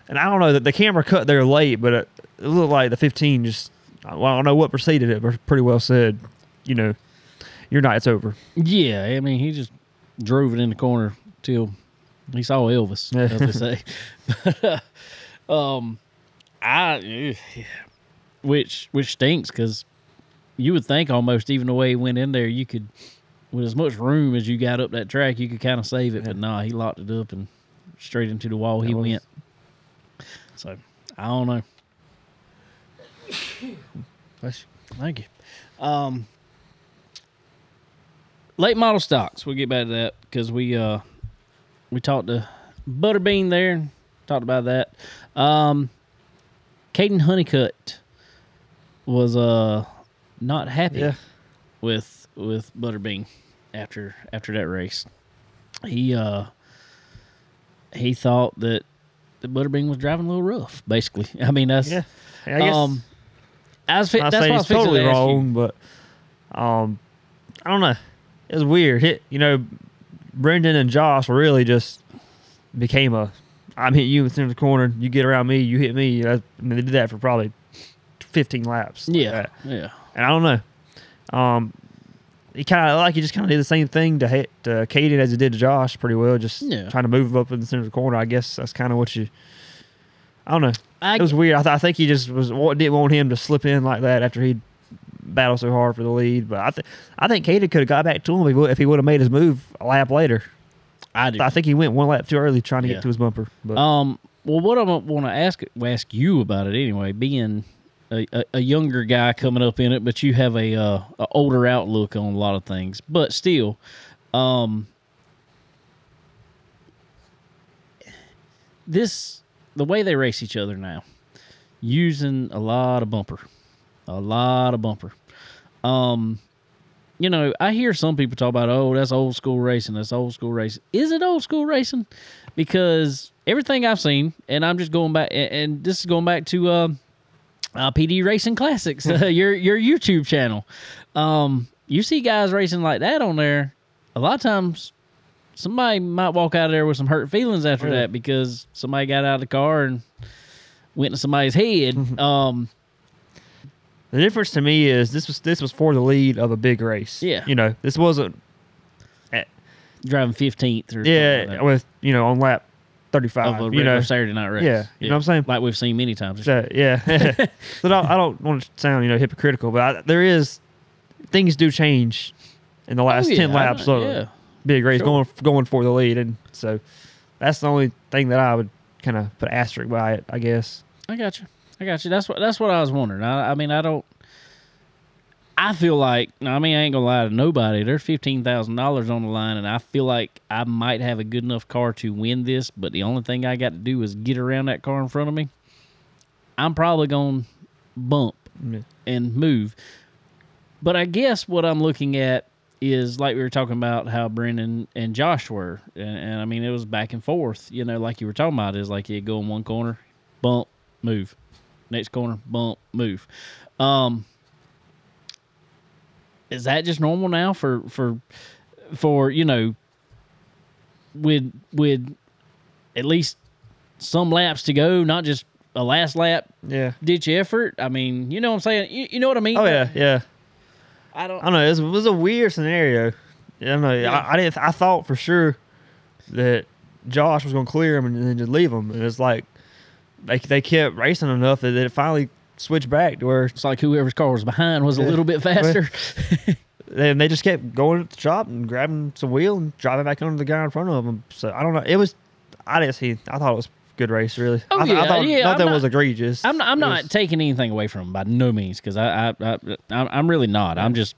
And I don't know that the camera cut there late, but it, it looked like the 15 just well, I don't know what preceded it, but pretty well said, you know, your night's over. Yeah, I mean, he just drove it in the corner till he saw Elvis, as they say. But, uh, um, I, ugh, which which stinks because you would think almost even the way he went in there, you could, with as much room as you got up that track, you could kind of save it. But nah, he locked it up and straight into the wall he was- went. So I don't know. Bless Thank you. Um, late model stocks. We'll get back to that because we uh we talked to Butterbean there, talked about that. Um, Kaden Honeycutt was uh not happy Yeah. with with Butterbean after after that race. He uh he thought that the Butterbean was driving a little rough. Basically, I mean that's Yeah. I guess um. I was fi- that's I was totally to wrong, but um, I don't know. It was weird. Hit you know, Brenden and Josh really just became a. I'm hitting you in the center of the corner. You get around me. You hit me. I mean, they did that for probably 15 laps. like Yeah, that. yeah. and I don't know. Um, he kind of like he just kind of did the same thing to hit to Kaden as he did to Josh pretty well. Just Yeah. trying to move up in the center of the corner. I guess that's kind of what you. I don't know. I, It was weird. I, th- I think he just was wa- didn't want him to slip in like that after he'd battled so hard for the lead. But I think I think Kaden could have got back to him if he would, if he would have made his move a lap later. I do. I think he went one lap too early trying to Yeah. get to his bumper. But Um. Well, what I want to ask ask you about it anyway, being a, a, younger guy coming up in it, but you have a, uh, a older outlook on a lot of things. But still, um, this the way they race each other now, using a lot of bumper, a lot of bumper. Um, you know, I hear some people talk about, oh, that's old school racing. That's old school racing. Is it old school racing? Because everything I've seen, and I'm just going back, and, and this is going back to uh, uh, PD Racing Classics, uh, your your YouTube channel. Um, you see guys racing like that on there. A lot of times, somebody might walk out of there with some hurt feelings after that because somebody got out of the car and went to somebody's head. um, the difference to me is this was this was for the lead of a big race. Yeah. you know, this wasn't. driving 15th or Yeah, like with you know on lap thirty that, of a You know, Saturday night race. Yeah, you know what I'm saying? Like we've seen many times. So, yeah. so I don't, I don't want to sound you know hypocritical, but I, there is things do change in the oh, last Oh, yeah, ten laps of yeah. big race Sure. going going for the lead, and so that's the only thing that I would kind of put asterisk by it, I guess. I got you. I got you. That's what that's what I was wondering. I, I mean, I don't. I feel like I mean I ain't gonna lie to nobody. There's fifteen thousand dollars on the line, and I feel like I might have a good enough car to win this. But the only thing I got to do is get around that car in front of me. I'm probably gonna bump Yeah. and move. But I guess what I'm looking at is like we were talking about how Brenden and Josh were, and, and I mean it was back and forth. You know, like you were talking about, is like you go in one corner, bump, move, next corner, bump, move. Um, is that just normal now for for for you know with with at least some laps to go, not just a last lap Yeah. ditch effort. I mean, you know what I'm saying? You, you know what I mean? Oh yeah, yeah. I don't. I don't know. It was, it was a weird scenario. I don't know. Yeah. I, I didn't. I thought for sure that Josh was going to clear him and then just leave him, and it's like they they kept racing enough that it finally switched back to where It's like whoever's car was behind was a little bit faster. and they just kept going to the shop and grabbing some wheel and driving back under the guy in front of them. So I don't know. It was. I didn't see. I thought it was good race. Really. Oh, I, yeah, I thought yeah, I'm nothing not- was egregious. I'm not. I'm not was- taking anything away from him by no means because I, I, I, I'm I'm really not. I'm just,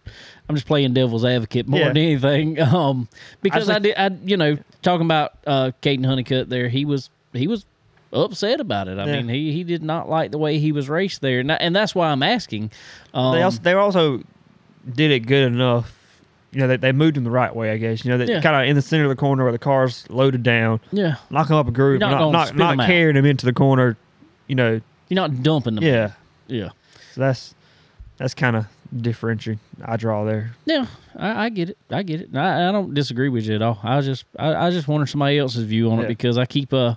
I'm just playing devil's advocate more Yeah. than anything. Um, because I, think- did, I, you know, talking about uh, Kaden Honeycutt there, he was, he was upset about it. I Yeah. mean, he he did not like the way he was raced there, and, and that's why I'm asking. Um, they also they also did it good enough. You know, they, they moved him the right way, I guess. You know, they Yeah. kind of in the center of the corner where the car's loaded down, yeah, knocking up a groove, You're not not not, not, him carrying him into the corner. You know, you're not dumping them. yeah. yeah. So that's that's kind of differentiating I draw there. Yeah, I, I get it. I get it. I, I don't disagree with you at all. I just I, I just wonder somebody else's view on it because I keep uh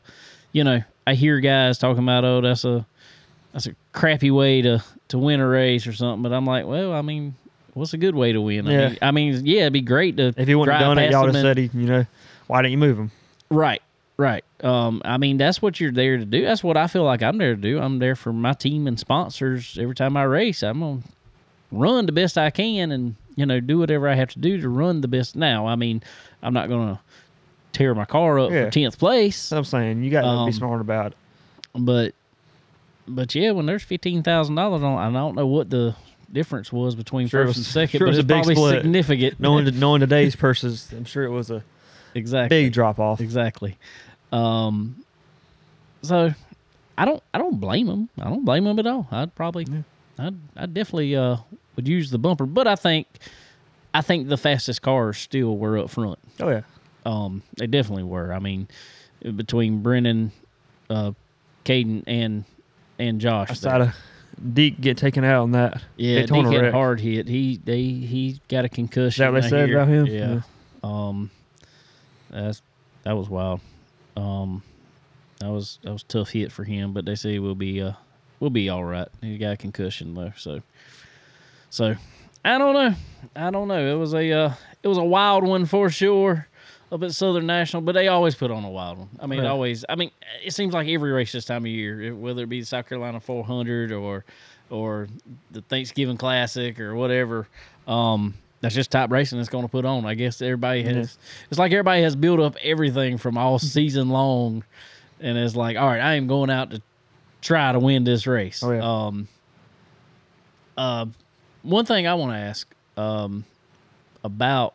you know, I hear guys talking about oh that's a that's a crappy way to to win a race or something, but I'm like, well, I mean, what's a good way to win? I Yeah. mean, I mean, yeah, it'd be great to If he wouldn't have done it, y'all have said he, you know, why didn't you move him? Right, right. Um, I mean, that's what you're there to do. That's what I feel like I'm there to do. I'm there for my team and sponsors. Every time I race, I'm gonna run the best I can, and you know, do whatever I have to do to run the best. Now, I mean, I'm not gonna tear my car up Yeah. for tenth place, That's what I'm saying. You got to Um, be smart about it. but but yeah, when there's fifteen thousand dollars on, I don't know what the difference was between Sure it first was- and second, sure it but was a it's big probably split. significant. knowing knowing today's purses, I'm sure it was a exactly big drop off. exactly. Um, so I don't I don't blame him. I don't blame him at all. I'd probably. I'd I definitely uh would use the bumper, but I think I think the fastest cars still were up front. Oh yeah, Um, they definitely were. I mean, between Brennan, uh, Kaden, and and Josh. I saw a Deke get taken out on that. Yeah, Deke had a hard hit. He they he got a concussion. Is that what they said hear. about him? Yeah. Um, that's that was wild. Um, that was that was a tough hit for him, but they say we'll be uh we'll be all right. He got a concussion though, so so I don't know. I don't know. It was a uh, it was a wild one for sure up at Southern National, but they always put on a wild one. I mean, Right. always. I mean, it seems like every race this time of year, whether it be the South Carolina 400 or or the Thanksgiving Classic or whatever. Um, that's just top racing that's going to put on. I guess everybody has. It's like everybody has built up everything from all season long, and it's like, all right, I am going out to try to win this race. Oh, yeah. Um. Uh, one thing I want to ask um about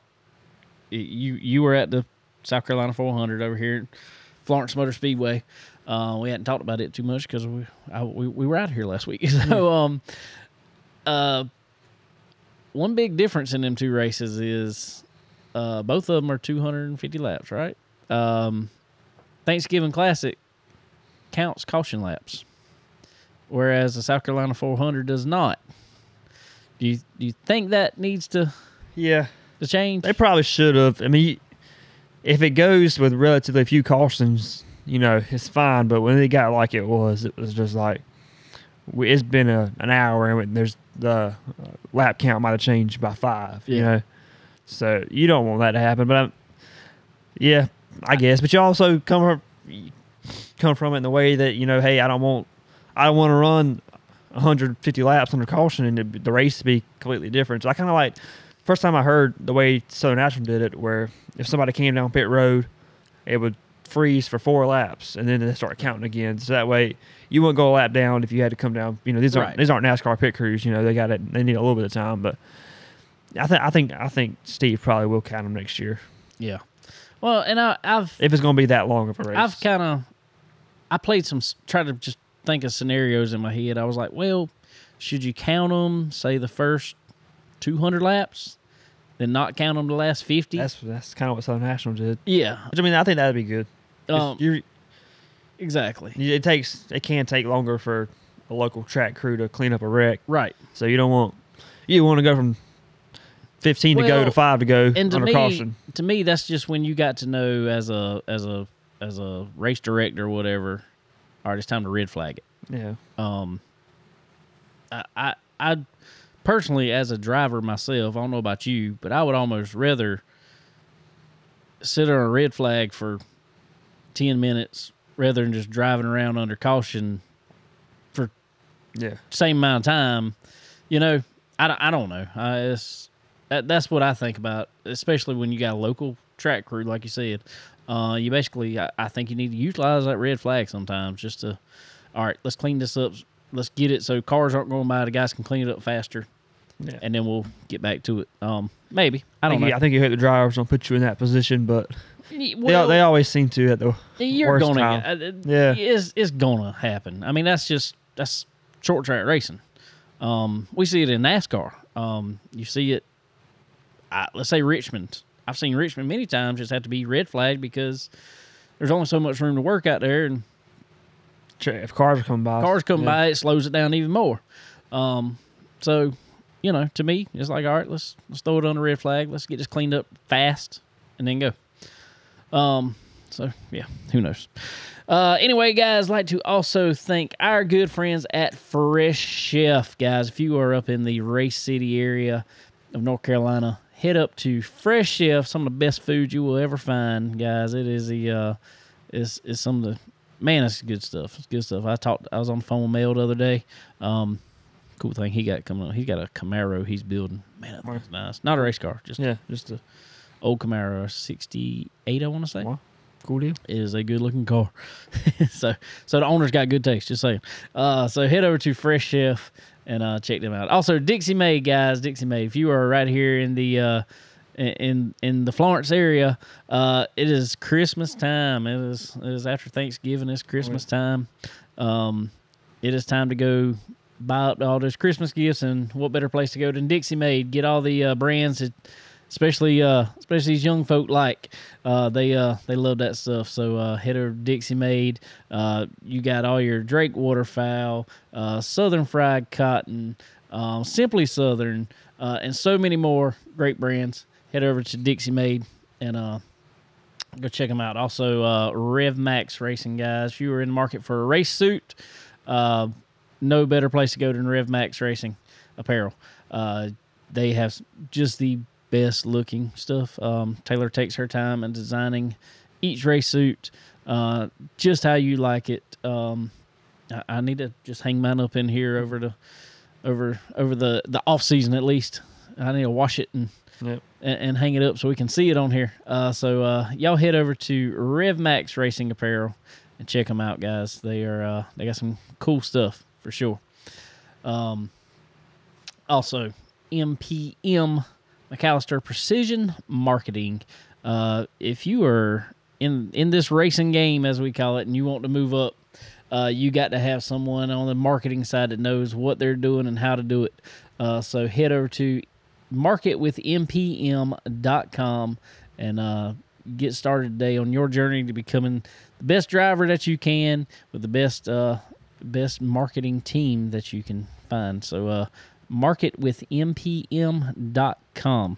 you you were at the South Carolina 400 over here at Florence Motor Speedway. Uh, we hadn't talked about it too much because we, I, we we were out here last week. So um, uh, one big difference in them two races is uh, both of them are 250 laps, right? Um, Thanksgiving Classic counts caution laps, whereas the South Carolina 400 does not. Do you do you think that needs to Yeah, to change? they probably should have. I mean, if it goes with relatively few cautions, you know, it's fine. But when they got like it was, it was just like we, it's been a, an hour and there's the uh, lap count might have changed by five. You know, so you don't want that to happen. But I'm, yeah, I guess. But you also come from come from it in the way that you know, hey, I don't want I don't want to run 150 laps under caution and the, the race to be completely different. So I kind of like first time I heard the way Southern National did it, where if somebody came down pit road, it would freeze for four laps and then they start counting again. So that way you wouldn't go a lap down if you had to come down. You know, these aren't Right. these aren't NASCAR pit crews. You know, they got it. They need a little bit of time, but I think I think I think Steve probably will count them next year yeah. Well, and I, I've if it's going to be that long of a race. I've kind of I played some tried to just think of scenarios in my head. I was like, well, should you count them? Say the first 200 laps, then not count them the last 50. that's that's kind of what Southern National did. yeah, Which I mean, I think that'd be good. um, you're- exactly. it takes it can take longer for a local track crew to clean up a wreck. Right. So you don't want you want to go from fifteen to go to five to go And to under me, caution. to me, that's just when you got to know as a as a as a race director or whatever. All right, it's time to red flag it. Yeah, Um, I, I, I personally, as a driver myself, I don't know about you, but I would almost rather sit on a red flag for ten minutes rather than just driving around under caution for yeah, same amount of time. You know, I, don't- I don't know. I, it's, that, that's what I think about, especially when you got a local track crew, like you said. Uh, you basically, I, I think you need to utilize that red flag sometimes just to, all right, let's clean this up. Let's get it so cars aren't going by. The guys can clean it up faster, yeah. and then we'll get back to it. Um, maybe I I don't think, know. I think you hit the drivers don't put you in that position, but Y- they, they always seem to at the You're gonna time. uh, Yeah. it's it's gonna happen. I mean, that's just that's short track racing. Um, we see it in NASCAR. Um, you see it. I, let's say Richmond. I've seen Richmond many times just have to be red flagged because there's only so much room to work out there, and if cars come by. cars come yeah. by, it slows it down even more. Um, so you know, to me, it's like all right, let's let's throw it on the red flag. Let's get this cleaned up fast, and then go. Um, so yeah, who knows? Uh, anyway, guys, like to also thank our good friends at Fresh Chef, guys. If you are up in the Race City area of North Carolina, head up to Fresh Chef. Some of the best food you will ever find, guys. It is the uh, is is some of the man. It's good stuff. It's good stuff. I talked. I was on the phone with Mel the other day. Um, cool thing he got coming up. He's got a Camaro he's building. Man, that thing's nice. Not a race car, just Yeah, just a old Camaro, sixty eight. I want to say. Wow. Cool deal. It is a good looking car. so so the owner's got good taste, just saying. Uh, so head over to Fresh Chef and uh, check them out. Also Dixie Made, guys, Dixie Made. If you are right here in the uh, in in the Florence area, uh, it is Christmas time. It is it is after Thanksgiving. It's Christmas time. Um, it is time to go buy up all those Christmas gifts, and what better place to go than Dixie Made? Get all the uh, brands that especially uh especially these young folk like. Uh they uh they love that stuff. So uh head over to dixie made uh you got all your drake waterfowl southern fried cotton um simply southern and so many more great brands. Head over to dixie made and go check them out. Also rev max racing guys. If you were in the market for a race suit no better place to go than rev max racing apparel uh they have just the best looking stuff. Um, Taylor takes her time in designing each race suit uh, just how you like it. Um, I, I need to just hang mine up in here over the over over the the off season at least. I need to wash it and Yep. and, and hang it up so we can see it on here. Uh, so uh, y'all head over to Rev Max Racing Apparel and check them out, guys. They are uh, they got some cool stuff for sure. Um, also, MPM McAllister Precision Marketing. Uh, if you are in in this racing game, as we call it, and you want to move up, uh, you got to have someone on the marketing side that knows what they're doing and how to do it. Uh, so head over to marketwithmpm.com and uh, get started today on your journey to becoming the best driver that you can with the best uh, best marketing team that you can find. So uh, marketwithmpm.com.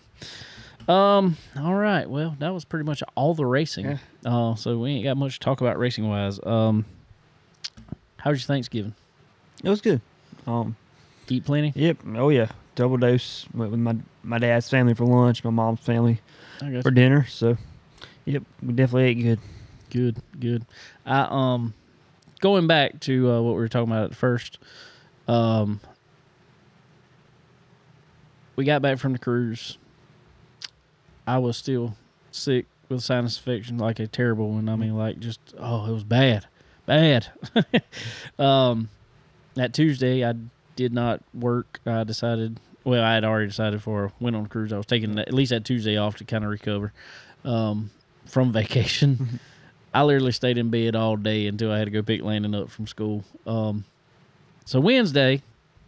Um. All right. Well, that was pretty much all the racing. Yeah. Uh. So we ain't got much to talk about racing wise. Um. How was your Thanksgiving? It was good. Um, Eat plenty. yep. Oh yeah. Double dose. Went with my my dad's family for lunch. My mom's family for dinner. So, yep, we definitely ate good. Good, good. I um going back to uh, what we were talking about at first. Um we got back from the cruise. I was still sick with sinus infection, like a terrible one. I mean, like just oh, it was bad, bad. um, that Tuesday, I did not work. I decided. Well, I had already decided for went on a cruise. I was taking at least that Tuesday off to kind of recover um, from vacation. I literally stayed in bed all day until I had to go pick Landon up from school. Um, so Wednesday,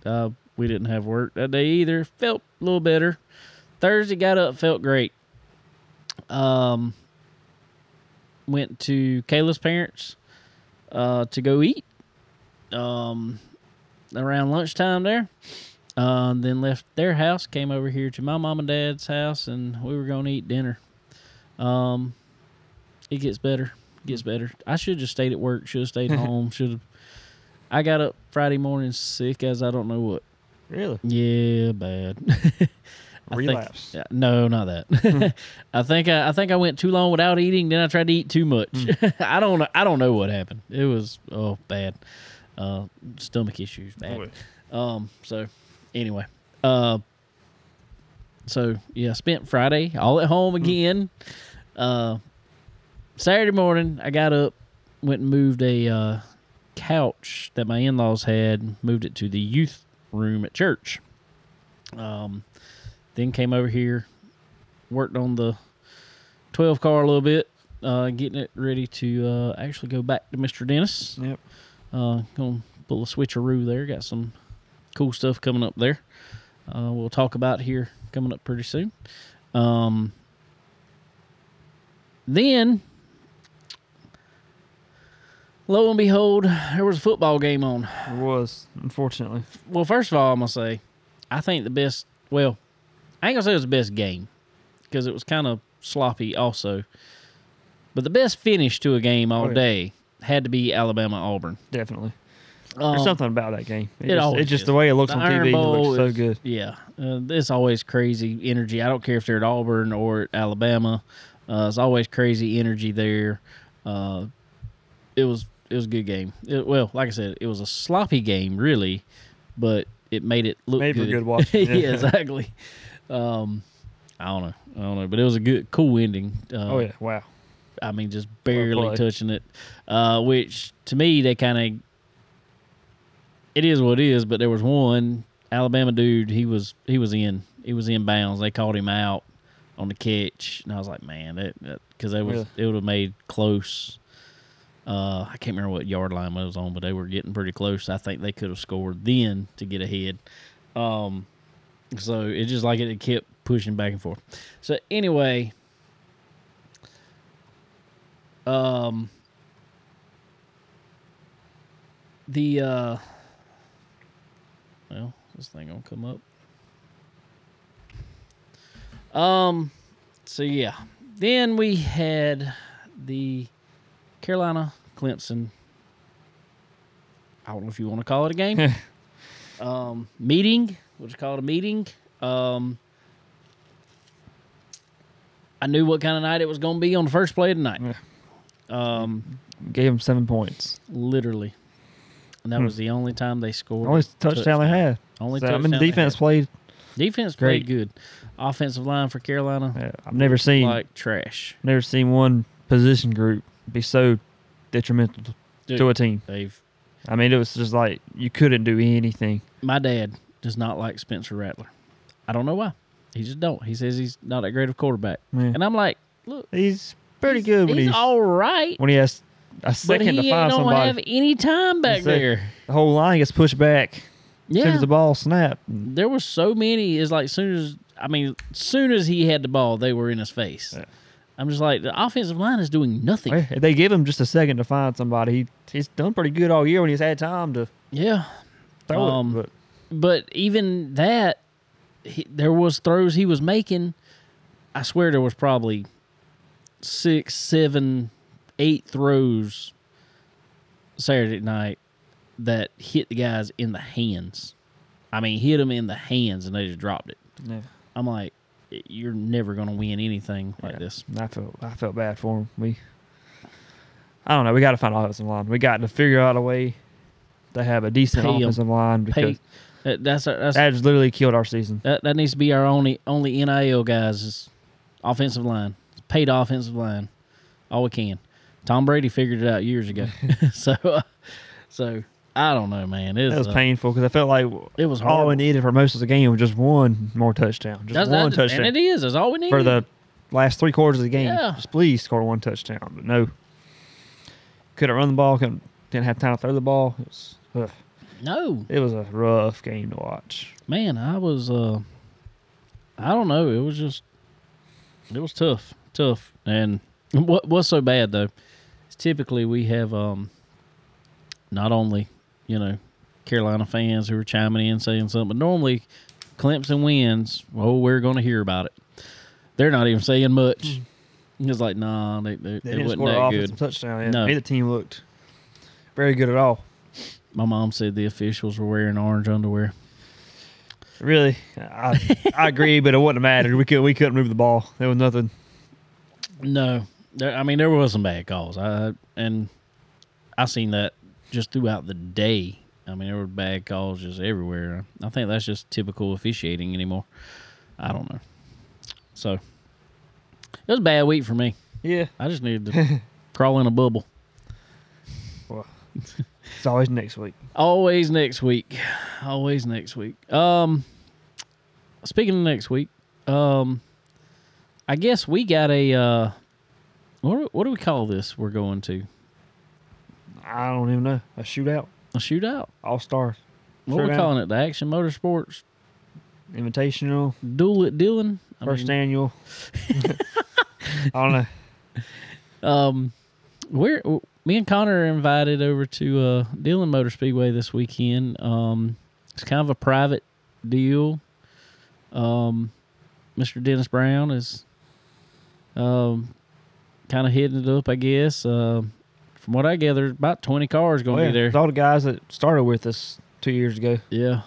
uh, we didn't have work that day either. Felt a little better. Thursday got up, felt great. Um, went to Kayla's parents uh, to go eat. Um, around lunchtime there. Uh, then left their house, came over here to my mom and dad's house, and we were going to eat dinner. Um, it gets better, gets better. I should have just stayed at work. Should have stayed home. Should have. I got up Friday morning sick as I don't know what. Really? Yeah, bad. I think- Relapse. yeah, no, not that. I think I, I think I went too long without eating. Then I tried to eat too much. I don't know. I don't know what happened. It was oh bad. Uh, stomach issues bad. Um. So anyway. Uh. So yeah, spent Friday all at home again. Uh. Saturday morning, I got up, went and moved a uh, couch that my in-laws had, moved it to the youth room at church. Um. Then came over here, worked on the 12 car a little bit, uh, getting it ready to uh, actually go back to Mr. Dennis. Yep. Uh, gonna pull a switcheroo there. Got some cool stuff coming up there. Uh, we'll talk about here coming up pretty soon. Um, then, lo and behold, there was a football game on. It was, unfortunately. Well, first of all, I'm gonna say, I think the best. Well, I ain't gonna say it was the best game because it was kind of sloppy, also. But the best finish to a game all Oh, yeah. day had to be Alabama Auburn. Definitely. Um, There's something about that game. It, it just, it's just is. the way it looks the on Iron TV. It Bowl looks so good. Yeah, uh, it's always crazy energy. I don't care if they're at Auburn or at Alabama. Uh, it's always crazy energy there. Uh, it was it was a good game. It- well, like I said, it was a sloppy game, really, but it made it look Made for good. good watching, yeah, yeah. exactly. Um, I don't know, I don't know, but it was a good, cool ending. Uh, Oh yeah! Wow. I mean, just barely touching it. Uh, which to me, they kind of it is what it is. But there was one Alabama dude. He was he was in he was in bounds. They called him out on the catch, and I was like, man, that because they was Really? it would have made close. Uh, I can't remember what yard line it was on, but they were getting pretty close. I think they could have scored then to get ahead. Um, so it just like it, it kept pushing back and forth. So anyway, um, the uh, well, this thing gonna come up. Um, so yeah, then we had the Carolina Clemson. I don't know if you want to call it a game. um, meeting. Just call it a meeting. Um, I knew what kind of night it was going to be on the first play of the night. Yeah. Um, Gave them seven points. literally, and that Hmm. was the only time they scored. Only touchdown they had. Only So, I mean, the defense played. defense great. played good. Offensive line for Carolina Yeah, I've never seen like trash. never seen one position group be so detrimental to- Dude, to a team. They've I mean, it was just like you couldn't do anything. my dad does not like Spencer Rattler. I don't know why. He just don't. He says he's not that great of a quarterback, Yeah. and I'm like, look, He's pretty he's- good when he's, he's, all right, when he has a second to find somebody, he don't have any time back there. the whole line gets pushed back as soon Yeah, as the ball snapped. there were so many. Is like soon as I mean, soon as he had the ball, they were in his face. Yeah. I'm just like the offensive line is doing nothing. If they give him just a second to find somebody, he he's done pretty good all year when he's had time to Yeah, throw Um, it. But but even that, he, there was throws he was making. I swear there was probably six, seven, eight throws Saturday night that hit the guys in the hands. I mean, hit them in the hands and they just dropped it. yeah, I'm like, you're never going to win anything like Yeah. this. I felt I felt bad for him. We, I don't know. We got to find offensive line. We got to figure out a way to have a decent Pay 'em. offensive line because that, that's that's that has literally killed our season. that, that needs to be our only only NIL guys is offensive line, paid offensive line, all we can. Tom Brady figured it out years ago, so uh, so I don't know, man. It That was painful because I felt like It was all we horrible. needed for most of the game was just one more touchdown, just That's- one touchdown and it is. That's all we need for the last three quarters of the game. Yeah. Just please score one touchdown, but no. Couldn't run the ball. Couldn't didn't have time to throw the ball. It was ugh. No, it was a rough game to watch. man, I was. uh I don't know. It was just. It was tough, tough, and what what's so bad though? Is typically we have um. Not only, you know, Carolina fans who are chiming in saying something, but normally, Clemson wins. Oh, we're going to hear about it. They're not even saying much. Hmm. It's like, nah, they, they, They didn't score offensive good. touchdown. Yeah. No. Neither team looked very good at all. My mom said the officials were wearing orange underwear. Really, I I agree, but it wouldn't have mattered. We could we couldn't move the ball. There was nothing. No, there, I mean there was some bad calls. I and I seen that just throughout the day. I mean there were bad calls just everywhere. I think that's just typical officiating anymore. I don't know. So it was a bad week for me. Yeah, I just needed to crawl in a bubble. well, it's always next week. Always next week. Always next week. Um speaking of next week, um I guess we got a uh what what do we call this we're going to? I don't even know a shootout, A shootout. all stars, What are we calling it? The Action Motorsports invitational, Duel at Dillon? I first mean, annual. I don't know. Um, we're me and Connor are invited over to uh, Dillon Motor Speedway this weekend. Um, it's kind of a private deal. Um, Mr. Dennis Brown is um kind of hitting it up, I guess. Uh, from what I gather, about twenty cars going to Well, be there. it's all the guys that started with us two years ago. Yeah.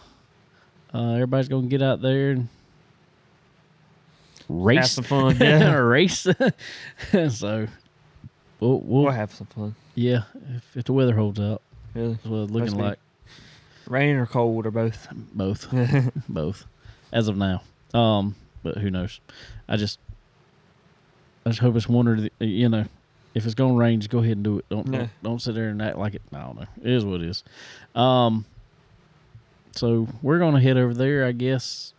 Uh, everybody's going to get out there and race. Have some fun. Yeah, race. so, we'll, we'll we'll have some fun. yeah, if, if the weather holds out, Really, that's what it's looking Must like. rain or cold or both. Both, both, as of now. Um, but who knows? I just, I just hope it's one or the, you know, If it's gonna rain, just go ahead and do it. Don't Yeah. don't, don't sit there and act like it. I don't know. It is what it is. Um. So we're gonna head over there, I guess.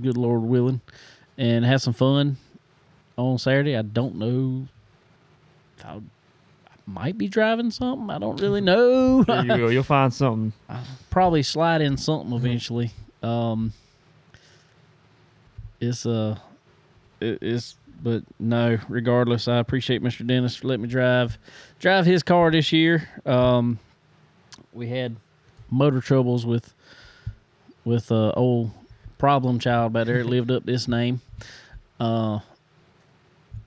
Good Lord willing, and have some fun on Saturday. I don't know. If I, might be driving something. I don't really know. There you go. You'll find something. probably slide in something eventually. Um, it's uh, it, it's but no. Regardless, I appreciate Mr. Dennis for letting me drive drive his car this year. Um, we had motor troubles with with uh old problem child back there. that lived up this name. Uh,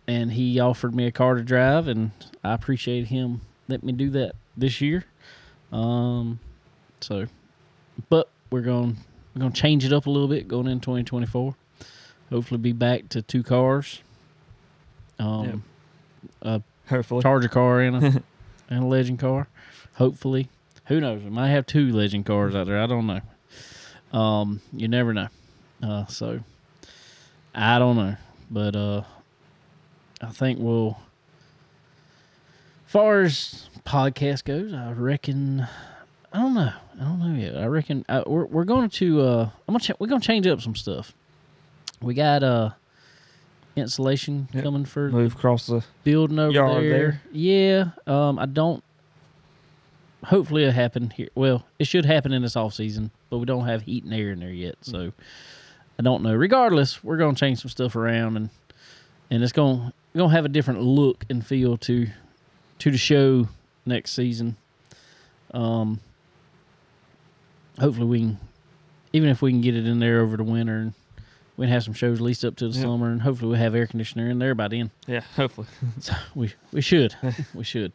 and he offered me a car to drive, and I appreciate him letting me do that this year. Um, so, but we're going we're going to change it up a little bit going in 2024. Hopefully, be back to two cars. Um, a Hopefully. Charger car and a and a Legend car. Hopefully, who knows? We might have two Legend cars out there. I don't know. Um, you never know. Uh, so I don't know, but uh, I think we'll. Far as podcast goes, I reckon. I don't know. I don't know yet. I reckon uh, we're we're going to. Uh, I'm gonna ch- we're gonna change up some stuff. We got uh insulation Yep. coming for Move across the. building over Yard there. there. Yeah. Um, I don't. Hopefully, it'll happen here. Well, it should happen in this off season, but we don't have heat and air in there yet, so I don't know. Regardless, we're gonna change some stuff around and and it's gonna gonna have a different look and feel to to the show next season. Um, hopefully we can, even if we can get it in there over the winter, and we can have some shows at least up to the summer, and hopefully we'll have air conditioner in there by then. Yeah, hopefully. So we we should we should.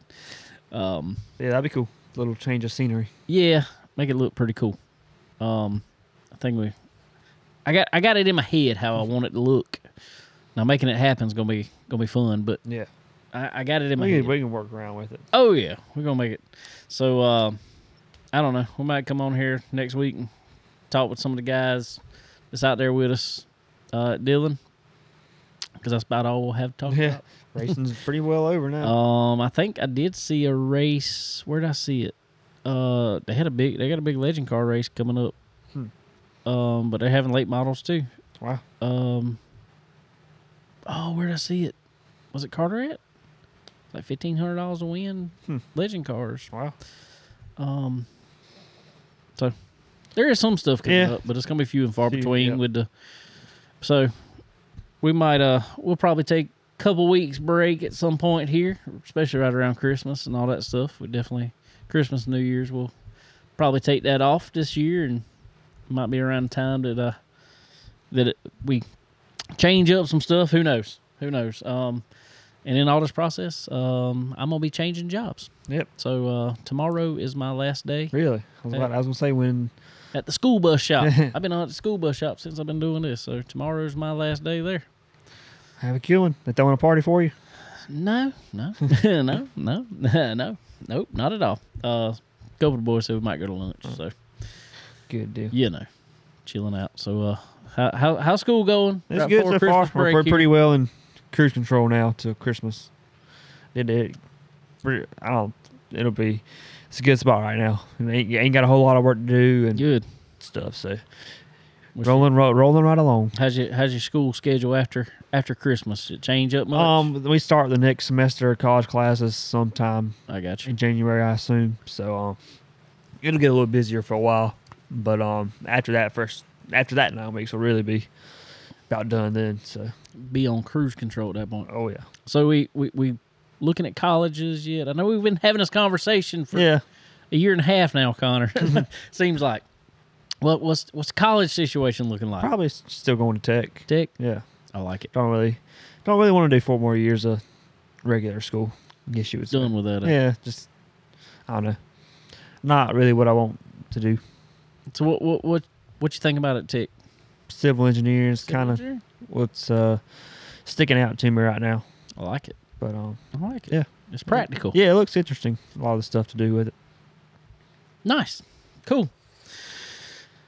Um, Yeah, that'd be cool. Little change of scenery. yeah, make it look pretty cool. Um, I think we, I got I got it in my head how I want it to look. Now making it happen is gonna be gonna be fun, but Yeah. I, I got it in my We head. we can work around with it. Oh yeah, we're gonna make it. So um, I don't know. We might come on here next week and talk with some of the guys that's out there with us, uh, Dillon, because that's about all we'll have to talk Yeah. about. Racing's pretty well over now. Um, I think I did see a race. Where did I see it? Uh, they had a big. They got a big legend car race coming up. Hmm. Um, but they're having late models too. wow. Um. Oh, where did I see it? Was it Carteret? Like fifteen hundred dollars a win. Hmm. Legend cars. Wow. Um. So there is some stuff coming Yeah. up, but it's gonna be few and far Few, between yeah. with the. So we might uh we'll probably take a couple weeks break at some point here, especially right around Christmas and all that stuff. We definitely Christmas, New Year's, we'll probably take that off this year, and might be around the time that uh that it, we change up some stuff. Who knows? Who knows? Um, and in all this process, um, I'm gonna be changing jobs. Yep. So uh, tomorrow is my last day Really? I was, about, I was gonna say when. At the school bus shop. I've been on at the school bus shop since I've been doing this. So tomorrow's my last day there. Have a killing. They throwing a party for you. No, no, no, no, no, nope, not at all. Uh, couple of the boys said we might go to lunch, so Good deal. you know, chilling out. So, uh, how how how's school going? It's Right good so far. Christmas We're, break we're pretty well in cruise control now till Christmas. It, it, I don't. It'll be. It's a good spot right now. And ain't, ain't got a whole lot of work to do and good. stuff. So What's rolling, ro- rolling right along. How's your how's your school schedule after after Christmas? It change up much? Um, we start the next semester of college classes sometime I got you. in January, I assume. So um, it'll get a little busier for a while, but um, after that first, after that nine weeks will really be about done then. So Be on cruise control at that point. oh yeah, So we we we looking at colleges yet? I know we've been having this conversation for yeah. a year and a half now, Connor. Seems like. What what's what's the college situation looking like? Probably still going to tech. Tech. Yeah, I like it. don't really, don't really want to do four more years of regular school. I guess you would say. Done with that. uh, Yeah, just I don't know. Not really what I want to do. So what what what what you think about it, Tech? Civil engineering is kind of what's uh, sticking out to me right now. I like it. But um, I like it. Yeah. It's practical. yeah, it looks interesting. A lot of the stuff to do with it. Nice. Cool.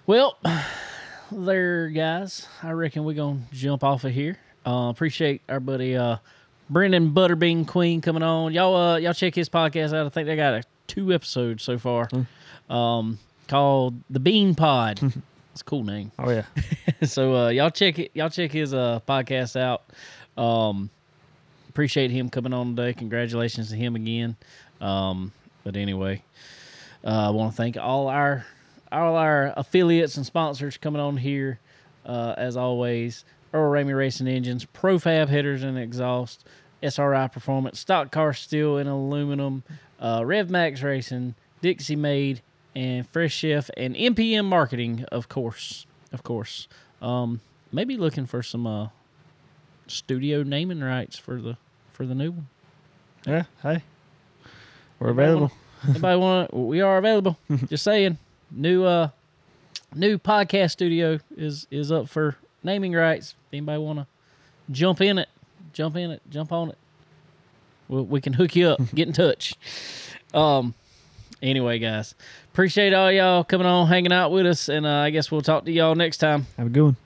Well, there, guys. I reckon we're going to jump off of here. Uh, appreciate our buddy uh, Brenden Butterbean Queen coming on. Y'all, uh, y'all check his podcast out. I think they got a, two episodes so far, um, called the Bean Pod. it's a cool name. Oh yeah. so uh, y'all check it. Y'all check his uh, podcast out. Um, appreciate him coming on today. Congratulations to him again. Um, but anyway, uh, I want to thank all our all our affiliates and sponsors coming on here. Uh, as always, Earl Ramey Racing Engines, Profab Headers and Exhaust, SRI Performance, Stock Car Steel and Aluminum, uh, Rev Max Racing, Dixie Made, and Fresh Chef, and MPM Marketing, of course, of course. Um, maybe looking for some uh, studio naming rights for the for the new one. Yeah. Hey. We're Anybody available. Anybody want? We are available. Just saying. New uh, new podcast studio is is up for naming rights. Anybody want to jump in it, jump in it, jump on it. We, we can hook you up. Get in touch. Um. Anyway, guys, appreciate all y'all coming on, hanging out with us, and uh, I guess we'll talk to y'all next time. Have a good one.